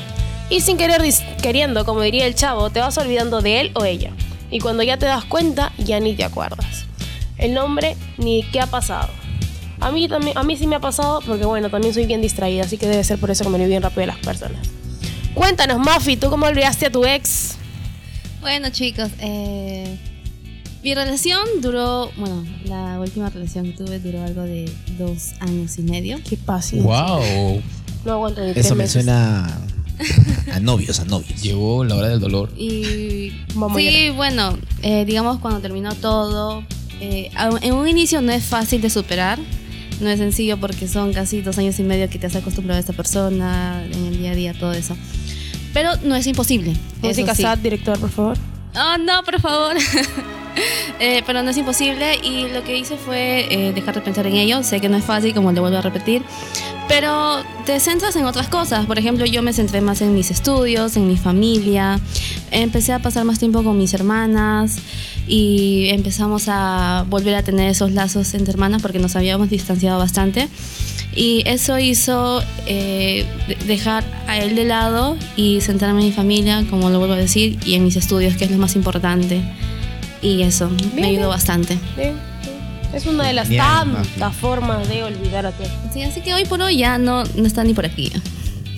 Speaker 4: Y sin querer queriendo, como diría el chavo, te vas olvidando de él o ella. Y cuando ya te das cuenta, ya ni te acuerdas. El nombre ni qué ha pasado. A mí, también, a mí sí me ha pasado porque, bueno, también soy bien distraída, así que debe ser por eso que me olvido bien rápido de las personas. Cuéntanos, Mafi, ¿tú cómo olvidaste a tu ex?
Speaker 6: Bueno, chicos, eh, mi relación duró, bueno, la última relación que tuve duró algo de dos años y medio.
Speaker 4: Qué fácil.
Speaker 8: Wow.
Speaker 4: No aguanto ni tres
Speaker 10: Eso me
Speaker 4: meses.
Speaker 10: suena [LAUGHS] a novios, a novios.
Speaker 8: Llegó la hora del dolor.
Speaker 6: Y
Speaker 4: Vamos
Speaker 6: sí, bueno, eh, digamos cuando terminó todo, eh, en un inicio no es fácil de superar, no es sencillo porque son casi dos años y medio que te has acostumbrado a esta persona, en el día a día, todo eso. Pero no es imposible.
Speaker 4: Música
Speaker 6: eso sí.
Speaker 4: sad, director, por favor.
Speaker 6: Oh, no, por favor. [LAUGHS] [LAUGHS] Eh, pero no es imposible y lo que hice fue eh, dejar de pensar en ello. Sé que no es fácil, como le vuelvo a repetir, pero te centras en otras cosas. Por ejemplo, yo me centré más en mis estudios, en mi familia. Empecé a pasar más tiempo con mis hermanas y empezamos a volver a tener esos lazos entre hermanas porque nos habíamos distanciado bastante. Y eso hizo eh, de- dejar a él de lado y centrarme en mi familia, como lo vuelvo a decir, y en mis estudios, que es lo más importante. Y eso me ayudó
Speaker 4: bien.
Speaker 6: bastante.
Speaker 4: Bien, bien. Es una de las tantas formas de olvidar a tu ex.
Speaker 6: Sí, así que hoy por hoy ya no, no está ni por aquí.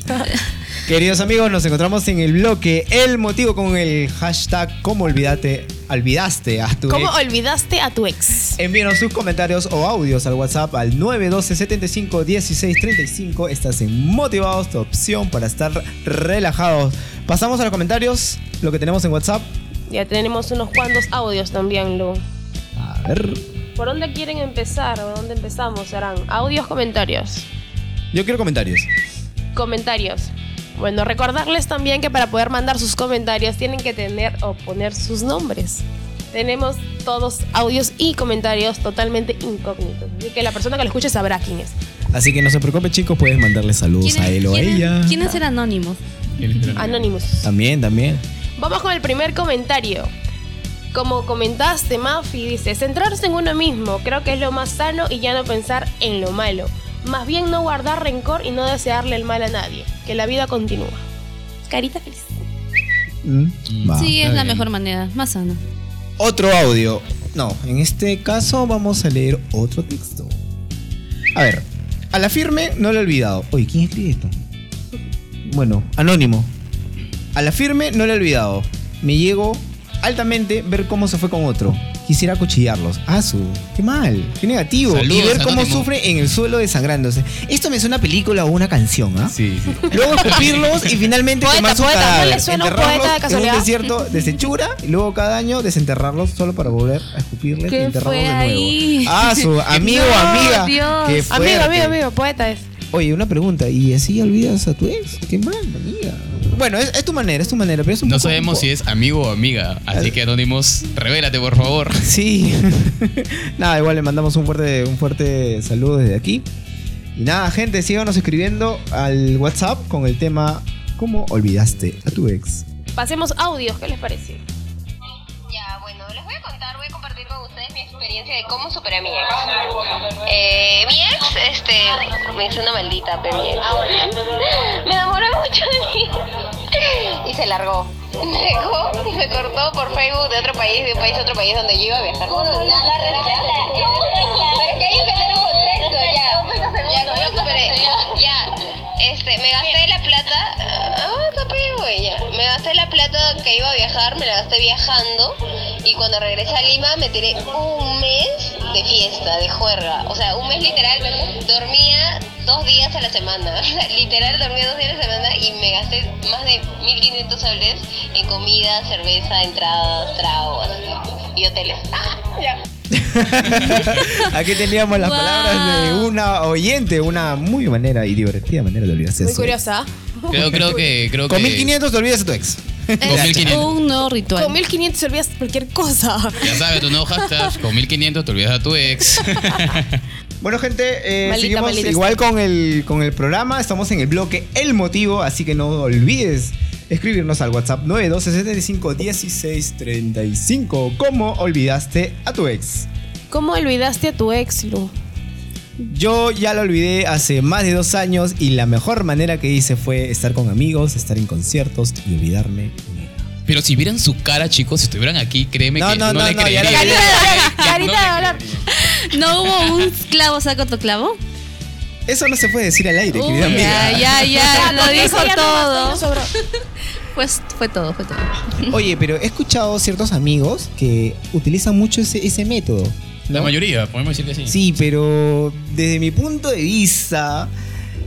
Speaker 6: [LAUGHS]
Speaker 3: Queridos amigos, nos encontramos en el bloque El motivo con el hashtag ¿Cómo olvidate, olvidaste a tu
Speaker 4: ¿Cómo
Speaker 3: ex?
Speaker 4: olvidaste a tu ex?
Speaker 3: Envíenos sus comentarios o audios al WhatsApp al 912 75 16 35. Estás en Motivados, tu opción para estar relajados. Pasamos a los comentarios, lo que tenemos en WhatsApp.
Speaker 4: Ya tenemos unos cuantos audios también, Lu.
Speaker 3: A ver,
Speaker 4: ¿Por dónde quieren empezar o dónde empezamos? Serán audios, comentarios.
Speaker 3: yo quiero comentarios.
Speaker 4: Comentarios. Bueno, recordarles también que para poder mandar sus comentarios tienen que tener o poner sus nombres. Tenemos todos audios y comentarios totalmente incógnitos. Así que la persona que lo escuche sabrá quién es.
Speaker 10: Así que no se preocupe, chicos, puedes mandarle saludos a él o a ella.
Speaker 6: quién es el anónimo?
Speaker 4: Anonymous.
Speaker 10: También, también.
Speaker 4: Vamos con el primer comentario. Como comentaste, Mafi, dice, centrarse en uno mismo creo que es lo más sano y ya no pensar en lo malo. Más bien no guardar rencor y no desearle el mal a nadie. Que la vida continúa. Carita feliz.
Speaker 3: Mm, va.
Speaker 6: sí, es la
Speaker 8: bien.
Speaker 6: mejor manera, más sana.
Speaker 3: Otro audio. No, en este caso vamos a leer otro texto. A ver, a la firme no lo he olvidado. Oye, ¿quién escribe esto? Bueno, anónimo. A la firme no lo he olvidado. Me llegó altamente ver cómo se fue con otro. Quisiera cuchillarlos. Ah, su. Qué mal. Qué negativo. y ver cómo
Speaker 8: Anónimo.
Speaker 3: sufre en el suelo desangrándose. Esto me suena a película o una canción, ¿ah?
Speaker 8: Sí, sí.
Speaker 3: Luego escupirlos y finalmente
Speaker 4: Poeta,
Speaker 3: quemar su
Speaker 4: poeta, ¿no
Speaker 3: cadáver.
Speaker 4: le suena un poeta de
Speaker 3: en un desierto de Sechura y luego cada año desenterrarlos solo para volver a escupirles y
Speaker 6: ¿Qué
Speaker 3: enterrarlos
Speaker 6: fue
Speaker 3: de nuevo.
Speaker 6: ahí?
Speaker 3: Ah, su [LAUGHS] amigo
Speaker 6: No,
Speaker 3: amiga.
Speaker 6: Dios.
Speaker 3: Qué
Speaker 4: Amigo, amigo, amigo, poeta es.
Speaker 3: Oye, una pregunta, ¿y así olvidas a tu ex? Qué mal, amiga. Bueno, es, es tu manera, es tu manera, pero es un
Speaker 8: No
Speaker 3: poco-
Speaker 8: sabemos
Speaker 3: un
Speaker 8: si es amigo o amiga, así que Anónimos, revélate por favor. [LAUGHS]
Speaker 3: Sí. [LAUGHS] nada, igual le mandamos un fuerte, un fuerte saludo desde aquí. Y nada, gente, síganos escribiendo al WhatsApp con el tema ¿Cómo olvidaste a tu ex?
Speaker 4: Pasemos audios, ¿qué les parece?
Speaker 11: Experiencia de cómo superé a mi ex. Eh, mi ex, este, me hizo una maldita, pero mi ex. Me enamoró mucho de mí. Y se largó. Me dejó y me cortó por Facebook de otro país, de un país a otro país donde yo iba a viajar. Pero que hay que tener un contexto, ya. Ya, ¿cómo lo superé? Ya, este, me gasté la plata. Ah. Me gasté la plata que iba a viajar, me la gasté viajando. Y cuando regresé a Lima me tiré un mes de fiesta, de juerga. O sea, un mes literal, dormía dos días a la semana. [LAUGHS] Literal dormía dos días a la semana y me gasté más de 1500 soles en comida, cerveza, entradas, tragos y hoteles. [LAUGHS] Ah. [LAUGHS]
Speaker 3: Aquí teníamos las
Speaker 6: Wow.
Speaker 3: palabras de una oyente, una muy manera y divertida manera de olvidarse
Speaker 4: Muy curiosa.
Speaker 8: Creo, creo que. Creo
Speaker 3: Con
Speaker 8: que
Speaker 3: 1500 te olvidas de tu ex.
Speaker 6: Es
Speaker 8: 1500.
Speaker 6: un nuevo ritual.
Speaker 4: Con 1500 olvidas cualquier cosa.
Speaker 8: Ya sabes, tu nuevo hashtag, con 1500 te olvidas a tu ex. [LAUGHS]
Speaker 3: Bueno, gente, eh, seguimos igual con el, con el programa. Estamos en el bloque El Motivo, así que no olvides escribirnos al WhatsApp 912 75 16 35. ¿Cómo olvidaste a tu ex?
Speaker 4: ¿Cómo olvidaste a tu ex, Lu?
Speaker 3: Yo ya lo olvidé hace más de dos años y la mejor manera que hice fue estar con amigos, estar en conciertos y olvidarme.
Speaker 8: Pero si vieran su cara, chicos, si estuvieran aquí, créeme
Speaker 3: No,
Speaker 8: que
Speaker 3: no,
Speaker 8: no,
Speaker 3: no,
Speaker 8: le
Speaker 3: no, ya
Speaker 8: creerían.
Speaker 4: Carita de dolor.
Speaker 6: ¿No hubo un clavo saca tu clavo?
Speaker 3: Eso no se puede decir al aire,
Speaker 6: Uy,
Speaker 3: querida amiga.
Speaker 6: ya, ya, ya, lo dijo todo. Pues fue todo, fue todo.
Speaker 3: Oye, pero he escuchado ciertos amigos que utilizan mucho ese, ese método.
Speaker 8: La mayoría, podemos decir que sí.
Speaker 3: Sí, pero desde mi punto de vista,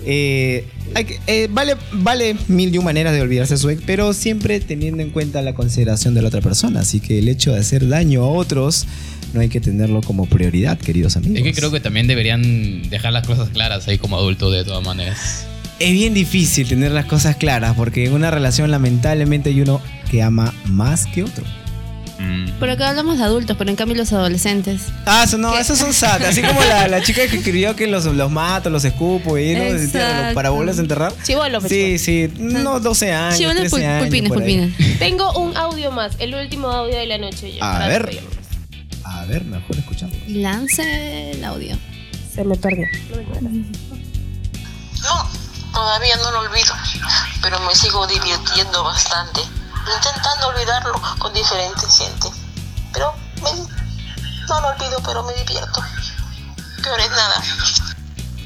Speaker 3: eh, hay que- eh, vale, vale mil y un maneras de olvidarse de su ex, pero siempre teniendo en cuenta la consideración de la otra persona. Así que el hecho de hacer daño a otros no hay que tenerlo como prioridad, queridos amigos.
Speaker 8: Es que creo que también deberían dejar las cosas claras ahí como adultos de todas maneras.
Speaker 3: Es bien difícil tener las cosas claras porque en una relación lamentablemente hay uno que ama más que otro.
Speaker 6: Pero acá hablamos de adultos, pero en cambio los adolescentes.
Speaker 3: Ah, eso no, esos son sad. Así como la, la chica que escribió que los, los mato, los escupo y no Se entierran
Speaker 6: Exacto.
Speaker 3: para volverlos a enterrar.
Speaker 4: Chivolo, pues,
Speaker 3: Sí, sí, no 12 años.
Speaker 6: Chivolos
Speaker 3: 13
Speaker 6: pul-
Speaker 3: años,
Speaker 6: pulpines,
Speaker 3: por
Speaker 6: pulpines. [LAUGHS]
Speaker 4: Tengo un audio más, el último audio de la noche. ya,
Speaker 3: A
Speaker 4: para
Speaker 3: ver. A ver, mejor escuchamos.
Speaker 6: Lance el audio.
Speaker 4: Se me perdió.
Speaker 12: No, todavía no lo olvido, pero me sigo divirtiendo bastante, intentando olvidarlo con diferentes gente. Pero me- no lo olvido, pero me divierto. Peor es nada.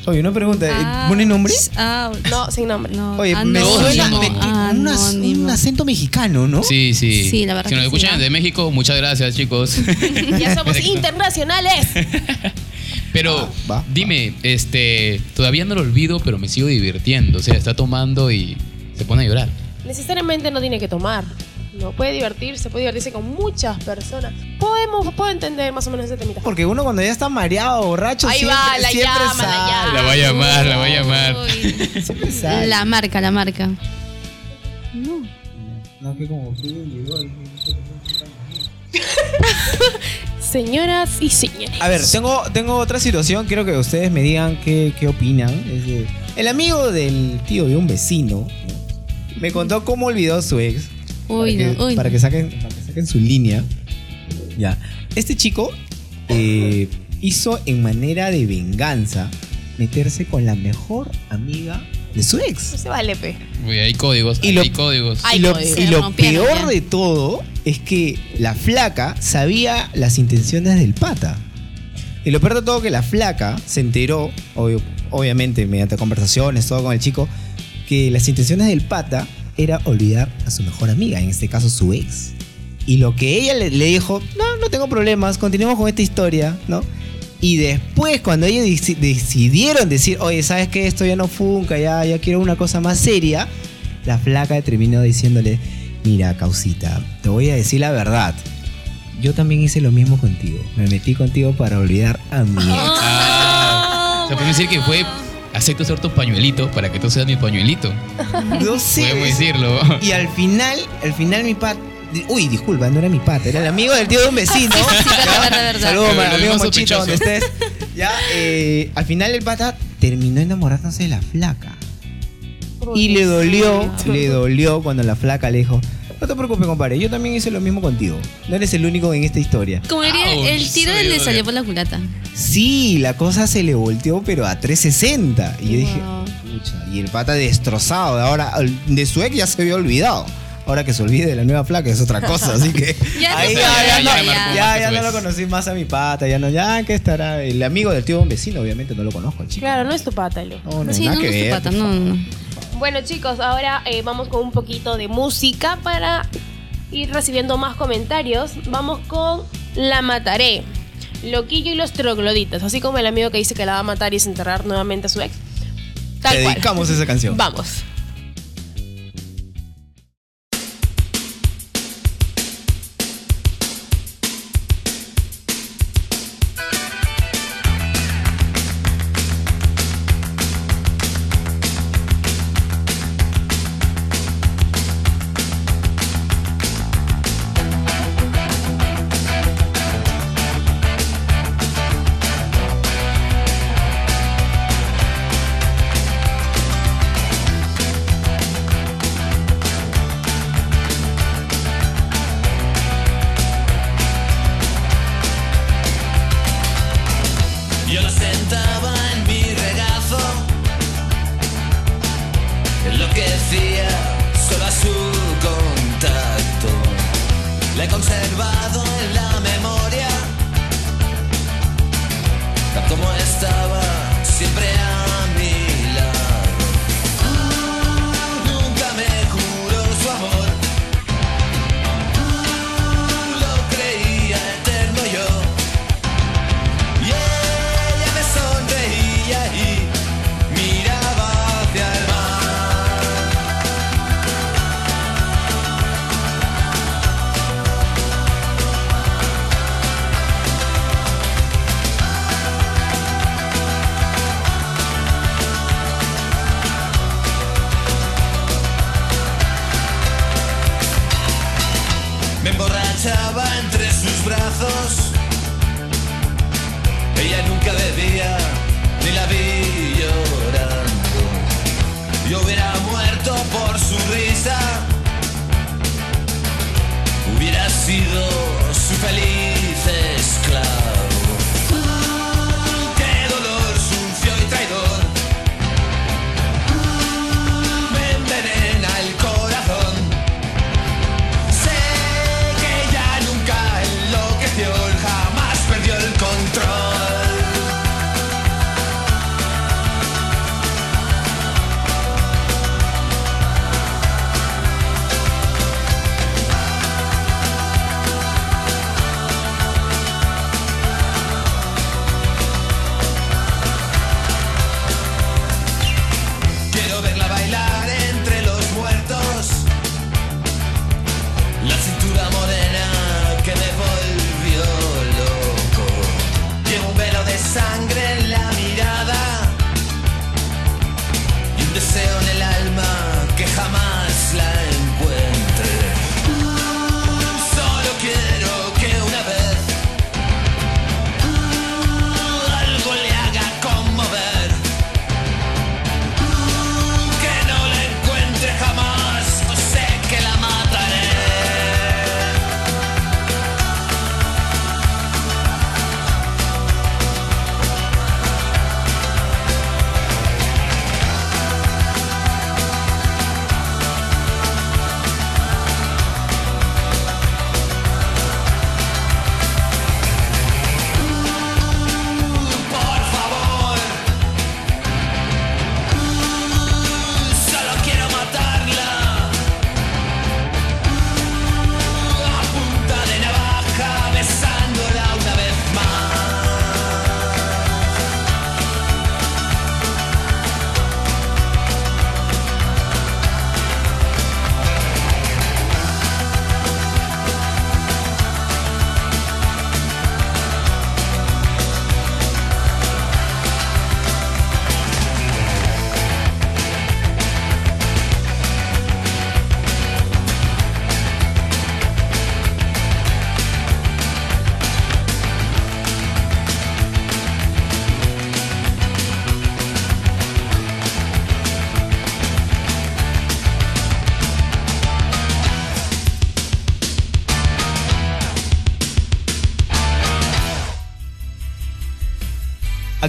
Speaker 3: Oye, una pregunta.
Speaker 6: Ah,
Speaker 3: ¿Pone nombre?
Speaker 6: Ah,
Speaker 4: No, sin nombre.
Speaker 6: no.
Speaker 3: Oye, me suena me- un, acento mexicano, ¿no?
Speaker 8: Sí, sí.
Speaker 6: Sí, la verdad
Speaker 8: Si nos
Speaker 6: sí,
Speaker 8: escuchan
Speaker 6: ¿no?
Speaker 8: desde México, muchas gracias, chicos. [LAUGHS]
Speaker 4: Ya somos [LAUGHS] internacionales.
Speaker 8: Pero
Speaker 3: Ah, va,
Speaker 8: dime, este, todavía no lo olvido, pero me sigo divirtiendo. O sea, está tomando y se pone a llorar.
Speaker 4: Necesariamente no tiene que tomar. No puede divertirse, puede divertirse con muchas personas. Podemos, puedo entender más o menos ese temita.
Speaker 3: Porque uno cuando ya está mareado, borracho,
Speaker 4: Ahí
Speaker 3: siempre,
Speaker 4: va, la
Speaker 3: siempre
Speaker 4: llama, la llama.
Speaker 8: La va a llamar, la va a llamar.
Speaker 3: Siempre [LAUGHS] sale.
Speaker 6: La marca, la marca. No.
Speaker 3: No, que como [LAUGHS]
Speaker 4: Señoras y señores.
Speaker 3: A ver, tengo, tengo otra situación. Quiero que ustedes me digan qué, qué opinan. Es de- el amigo del tío de un vecino ¿no? me contó cómo olvidó a su ex.
Speaker 6: Uy,
Speaker 3: para,
Speaker 6: no,
Speaker 3: que,
Speaker 6: uy.
Speaker 3: para que saquen, para que saquen su línea. Ya. Este chico eh, hizo en manera de venganza meterse con la mejor amiga de su ex.
Speaker 4: No se vale, pe.
Speaker 8: Uy, hay códigos,
Speaker 3: Y lo-
Speaker 8: hay códigos.
Speaker 4: Ay,
Speaker 3: y lo,
Speaker 4: código.
Speaker 3: y lo peor de todo es que la flaca sabía las intenciones del pata. Y lo peor de todo que la flaca se enteró, obvio- obviamente mediante conversaciones, todo con el chico, que las intenciones del pata era olvidar a su mejor amiga, en este caso su ex. Y lo que ella le, dijo, no, no tengo problemas, continuemos con esta historia, ¿no? Y después, cuando ellos deci- decidieron decir, oye, ¿sabes qué? Esto ya no funca, ya, quiero una cosa más seria, la flaca terminó diciéndole, mira, causita, te voy a decir la verdad. Yo también hice lo mismo contigo. Me metí contigo para olvidar a mi ex.
Speaker 8: Ah, puede decir que fue acepto ser tu pañuelito para que tú seas mi pañuelito.
Speaker 3: No sé.
Speaker 8: Podemos decirlo.
Speaker 3: Y al final, al final mi pata... Uy, disculpa, no era mi pata, era el amigo del tío de un vecino.
Speaker 6: Sí, sí, verdad.
Speaker 3: Saludos, amigo Mochito, donde estés. Ya, eh, al final el pata terminó enamorándose de la flaca. Y le dolió, le dolió cuando la flaca le dijo, no te preocupes, compadre, yo también hice lo mismo contigo. No eres el único en esta historia.
Speaker 6: Como diría,
Speaker 8: Ouch,
Speaker 6: el tiro
Speaker 8: soy
Speaker 6: le salió por la culata.
Speaker 3: Sí, la cosa se le volteó, pero a 360. Y yo dije,
Speaker 6: Wow.
Speaker 3: pucha, y el pata destrozado. Ahora, de su ex ya se había olvidado. Ahora que se olvide de la nueva flaca es otra cosa, así que [LAUGHS]
Speaker 6: Ya
Speaker 3: ahí
Speaker 6: no
Speaker 3: ya, ya,
Speaker 6: ya,
Speaker 3: no,
Speaker 6: ya.
Speaker 3: ya,
Speaker 8: marcó
Speaker 3: ya,
Speaker 8: más
Speaker 3: no lo conocí más a mi pata, ya no, ya que estará el amigo del tío de un vecino, obviamente no lo conozco, el chico.
Speaker 4: Claro, no es tu pata, Lu.
Speaker 3: No, no,
Speaker 6: Sí,
Speaker 3: nada
Speaker 6: no,
Speaker 3: que
Speaker 6: no es tu
Speaker 3: ver,
Speaker 6: pata,
Speaker 3: por
Speaker 6: no,
Speaker 3: favor.
Speaker 6: no.
Speaker 4: Bueno, chicos, ahora eh, vamos con un poquito de música para ir recibiendo más comentarios. Vamos con La Mataré. Loquillo y los trogloditas. Así como el amigo que dice que la va a matar y desenterrar nuevamente a su ex. Tal
Speaker 3: Te
Speaker 4: cual.
Speaker 3: dedicamos esa canción.
Speaker 4: Vamos.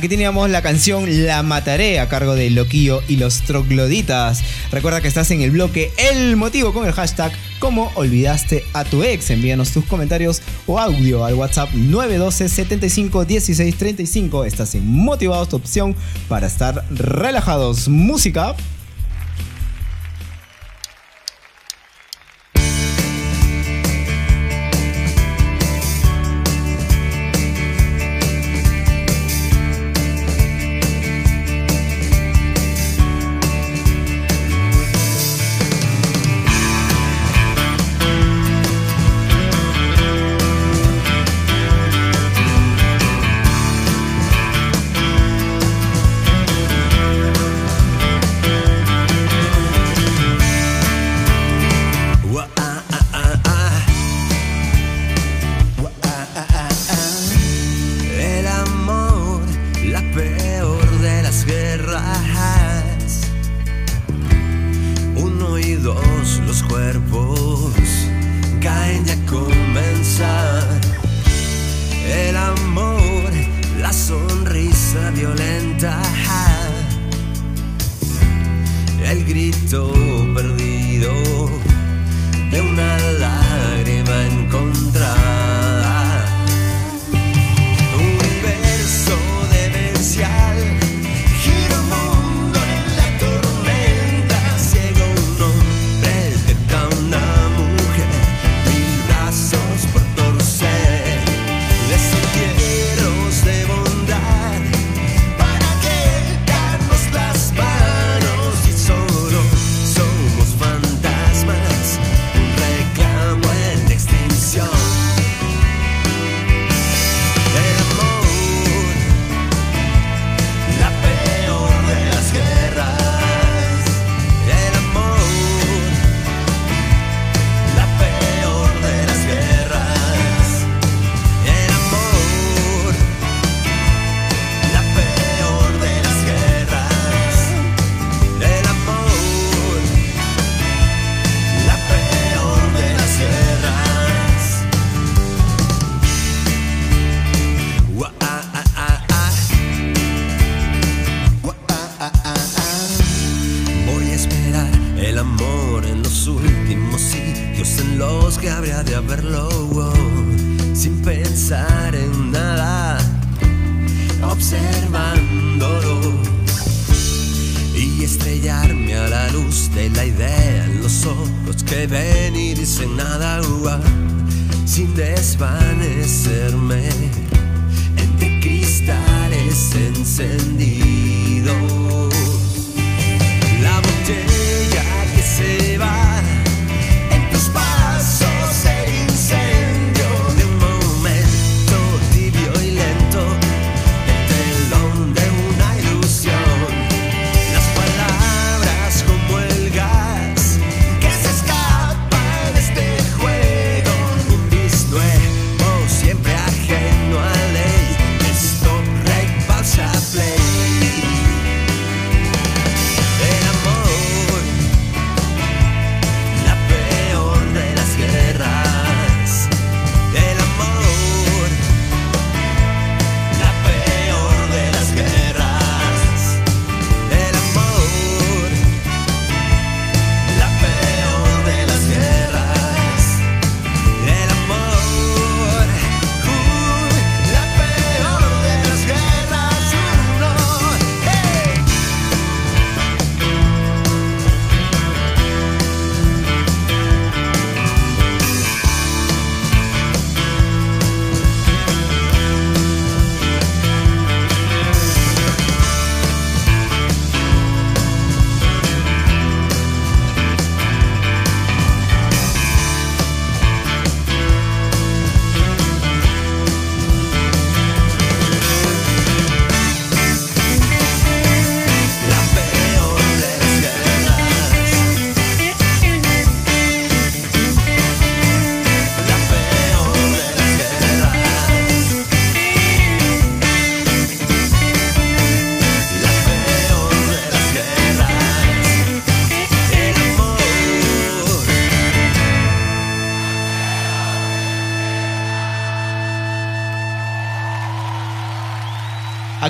Speaker 10: Aquí teníamos la canción La Mataré a cargo de Loquillo y los Trogloditas. Recuerda que estás en el bloque El Motivo con el hashtag ¿Cómo olvidaste a tu ex? Envíanos tus comentarios o audio al WhatsApp 912 75 16 35. Estás en Motivados, tu opción para estar relajados. Música.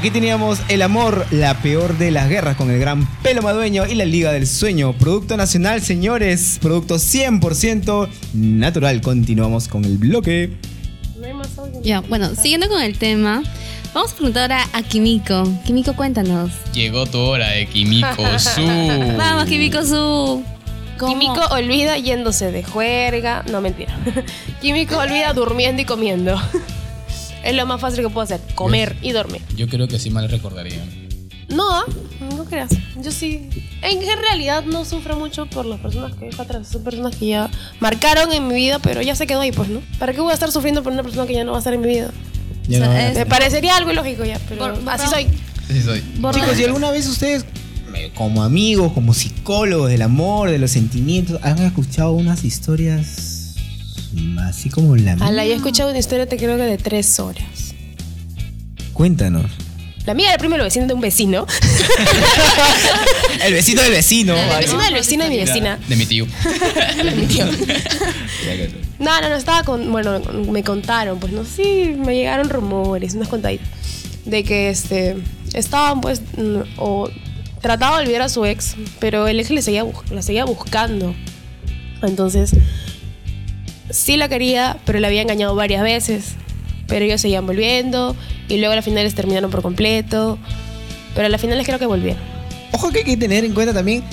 Speaker 3: Aquí teníamos El Amor, la peor de las guerras con el gran pelo madueño y la Liga del Sueño. Producto nacional, señores. Producto 100% natural. Continuamos con el bloque.
Speaker 6: Ya, bueno, siguiendo con el tema, vamos a preguntar ahora a Kimiko. Kimiko, cuéntanos.
Speaker 8: Llegó tu hora de Kimiko [LAUGHS] Su.
Speaker 6: Vamos, Kimiko Su.
Speaker 4: Químico olvida yéndose de juerga. No, mentira. [LAUGHS] Químico olvida durmiendo y comiendo. [LAUGHS] es lo más fácil que puedo hacer. Comer y dormir.
Speaker 8: Yo creo que sí mal recordaría.
Speaker 4: No, ¿ah? no creas. Yo sí. En, en realidad no sufro mucho por las personas que dejo atrás. Son personas que ya marcaron en mi vida, pero ya se quedó ahí, pues, ¿no? ¿Para qué voy a estar sufriendo por una persona que ya no va a estar en mi vida?
Speaker 10: Ya no,
Speaker 4: Me parecería algo ilógico ya, pero así soy.
Speaker 8: Sí soy.
Speaker 10: Chicos, ¿y alguna vez ustedes, eh, como amigos, como psicólogos del amor, de los sentimientos, han escuchado unas historias así como la mía?
Speaker 4: A la he escuchado una historia, te creo que de tres horas.
Speaker 10: Cuéntanos.
Speaker 4: La mía era primero vecina de un vecino. [LAUGHS]
Speaker 10: El vecino del vecino.
Speaker 4: El vecino del vecino de mi vecina.
Speaker 8: De mi tío. [LAUGHS]
Speaker 4: De mi tío. [LAUGHS] No, no, no, estaba con. Bueno, me contaron, pues no sé, sí, me llegaron rumores, unas contaditas. De que este. Estaban, pues. O trataba de olvidar a su ex, pero el ex le seguía, la seguía buscando. Entonces, sí la quería, pero la había engañado varias veces. Pero ellos seguían volviendo y luego a las finales terminaron por completo. Pero a las finales creo que volvieron.
Speaker 3: Ojo que hay que tener en cuenta también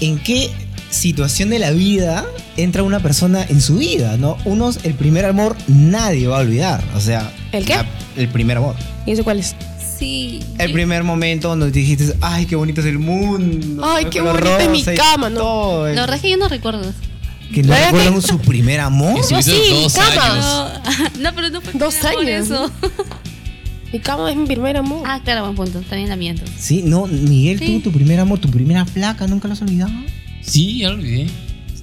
Speaker 3: en qué situación de la vida entra una persona en su vida, ¿no? Unos, el primer amor nadie va a olvidar. O sea.
Speaker 4: ¿El qué?
Speaker 3: la- el primer amor.
Speaker 4: ¿Y eso cuál es?
Speaker 2: Sí.
Speaker 3: El primer momento donde dijiste, ay, qué bonito es el mundo.
Speaker 4: Ay, qué bonita es mi cama, ¿no?
Speaker 3: todo.
Speaker 2: La verdad es que yo no recuerdo.
Speaker 3: Que no
Speaker 4: ¿Verdad que-
Speaker 3: recuerdan su primer amor.
Speaker 4: No,
Speaker 8: hizo
Speaker 4: sí,
Speaker 8: dos
Speaker 4: cama.
Speaker 8: años.
Speaker 2: No, [LAUGHS] pero no fue
Speaker 4: Dos
Speaker 2: por
Speaker 4: años.
Speaker 2: eso.
Speaker 4: Mi cama es mi primer amor.
Speaker 2: Ah, claro, buen punto. También la miento.
Speaker 3: Sí, no, Miguel,
Speaker 2: Sí.
Speaker 3: tú, tu primer amor, tu primera flaca, nunca lo has olvidado.
Speaker 8: Sí, ya lo olvidé.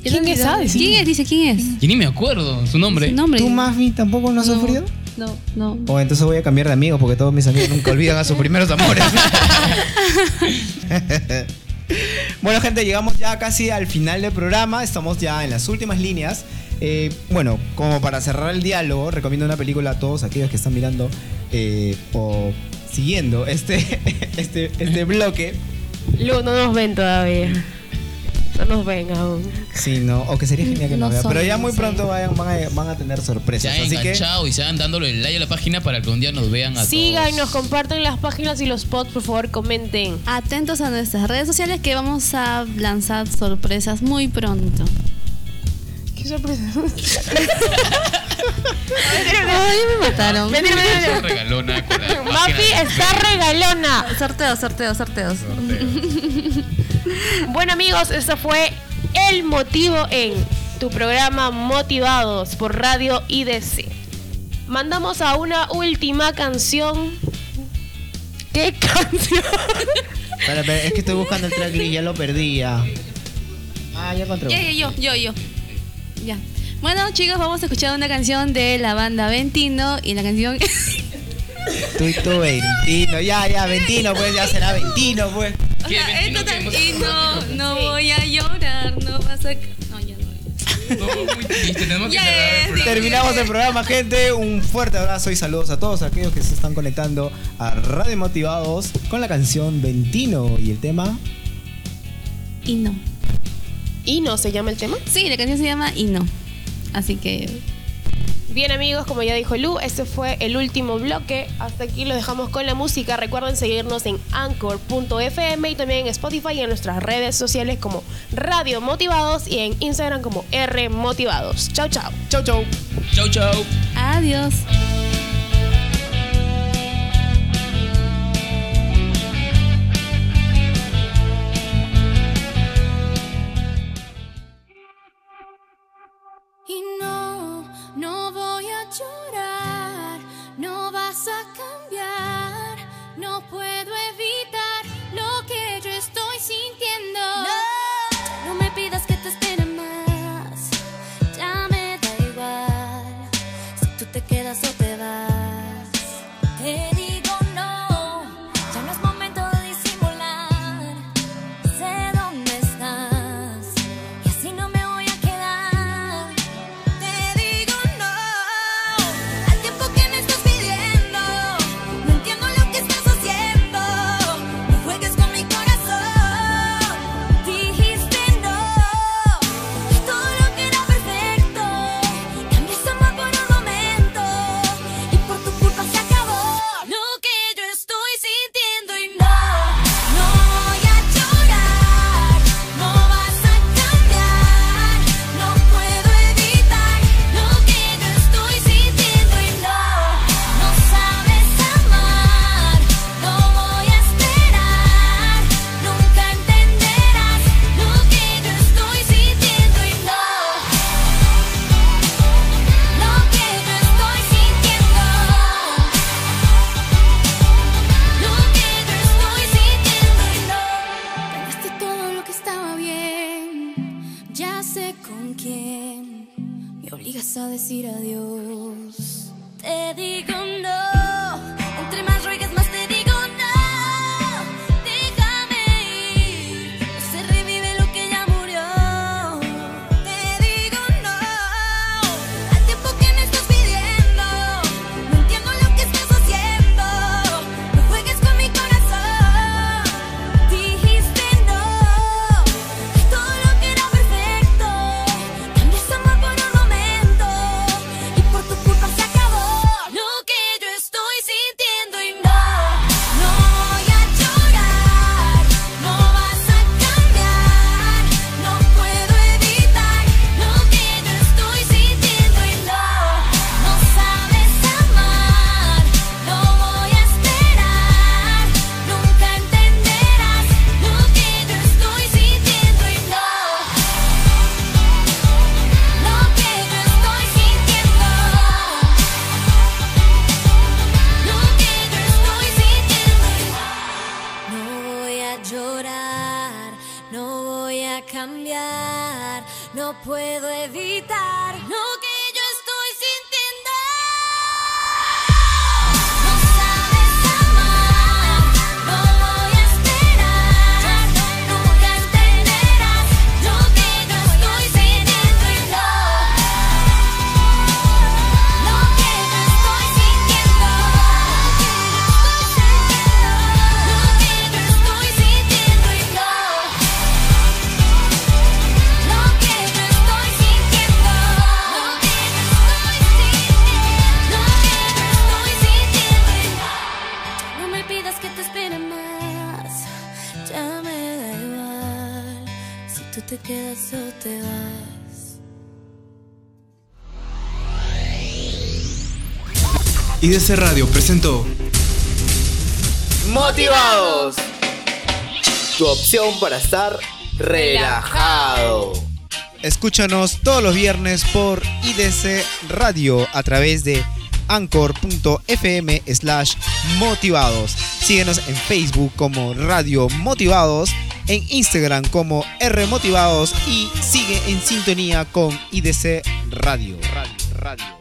Speaker 4: ¿Quién es, sabes?
Speaker 2: ¿Quién es? Dice, ¿quién es?
Speaker 8: Yo ni me acuerdo su nombre.
Speaker 2: Su nombre.
Speaker 3: ¿Tú, Mafi, tampoco lo has
Speaker 2: No.
Speaker 3: sufrido?
Speaker 2: No, no.
Speaker 3: O entonces voy a cambiar de amigos porque todos mis amigos nunca olvidan a sus primeros amores. [LAUGHS] [LAUGHS] bueno, gente, llegamos ya casi al final del programa. Estamos ya en las últimas líneas. Eh, bueno, como para cerrar el diálogo, recomiendo una película a todos aquellos que están mirando eh, o siguiendo este, [LAUGHS] este, este bloque.
Speaker 4: Lu, no nos ven todavía. No nos ven aún.
Speaker 3: Sí, no, o que sería genial que
Speaker 2: No
Speaker 3: nos vean. Pero ya muy
Speaker 2: sí.
Speaker 3: pronto vayan- van, a, van a tener
Speaker 8: Se
Speaker 3: sorpresas.
Speaker 8: han
Speaker 3: Así que
Speaker 8: enganchado y se van dándole like a la página para que un día nos vean a
Speaker 4: Síganos,
Speaker 8: todos.
Speaker 4: compartan las páginas y los posts, por favor, comenten.
Speaker 2: Atentos a nuestras redes sociales que vamos a lanzar sorpresas muy pronto.
Speaker 4: Qué sorpresa. [LAUGHS]
Speaker 2: Ay, me mataron.
Speaker 4: Mentira, mentira, mentira.
Speaker 8: Regalona
Speaker 4: Mafi está regalona.
Speaker 2: Sorteos, sorteos, sorteos. [LAUGHS]
Speaker 4: Bueno amigos, eso fue el motivo en tu programa Motivados por Radio IDC. Mandamos a una última canción. ¿Qué [LAUGHS] canción?
Speaker 3: Es que estoy buscando el tracklist, ya lo perdía. Ah, ya encontré.
Speaker 2: Ya, ya, yo, yo, yo. Ya. Bueno, chicos, vamos a escuchar una canción de la banda Ventino y la canción [LAUGHS]
Speaker 3: Tú y tú, Ventino. Ya, ya, Ventino, pues ya será Ventino, pues.
Speaker 8: ¿Qué,
Speaker 2: O sea, esto tan- y no, no voy a llorar, no vas a. No, ya no.
Speaker 8: No, muy triste, tenemos que
Speaker 2: Ya,
Speaker 8: cerrar el.
Speaker 3: Terminamos el programa, gente. Un fuerte abrazo y saludos a todos aquellos que se están conectando a Radio Motivados con la canción Ventino y el tema.
Speaker 2: Y no.
Speaker 4: ¿Y no se llama el tema?
Speaker 2: Sí, la canción se llama Y no. Así que.
Speaker 4: Bien amigos, como ya dijo Lu, este fue el último bloque. Hasta aquí lo dejamos con la música. Recuerden seguirnos en anchor.fm y también en Spotify y en nuestras redes sociales como Radio Motivados y en Instagram como R Motivados. Chau, chau.
Speaker 3: Chau, chau.
Speaker 8: Chau, chau.
Speaker 2: Adiós.
Speaker 13: IDC Radio presentó
Speaker 4: Motivados. Tu opción para estar relajado.
Speaker 3: Escúchanos todos los viernes por IDC Radio a través de anchor.fm slash motivados. Síguenos en Facebook como Radio Motivados, en Instagram como R Motivados y sigue en sintonía con IDC Radio. Radio, radio.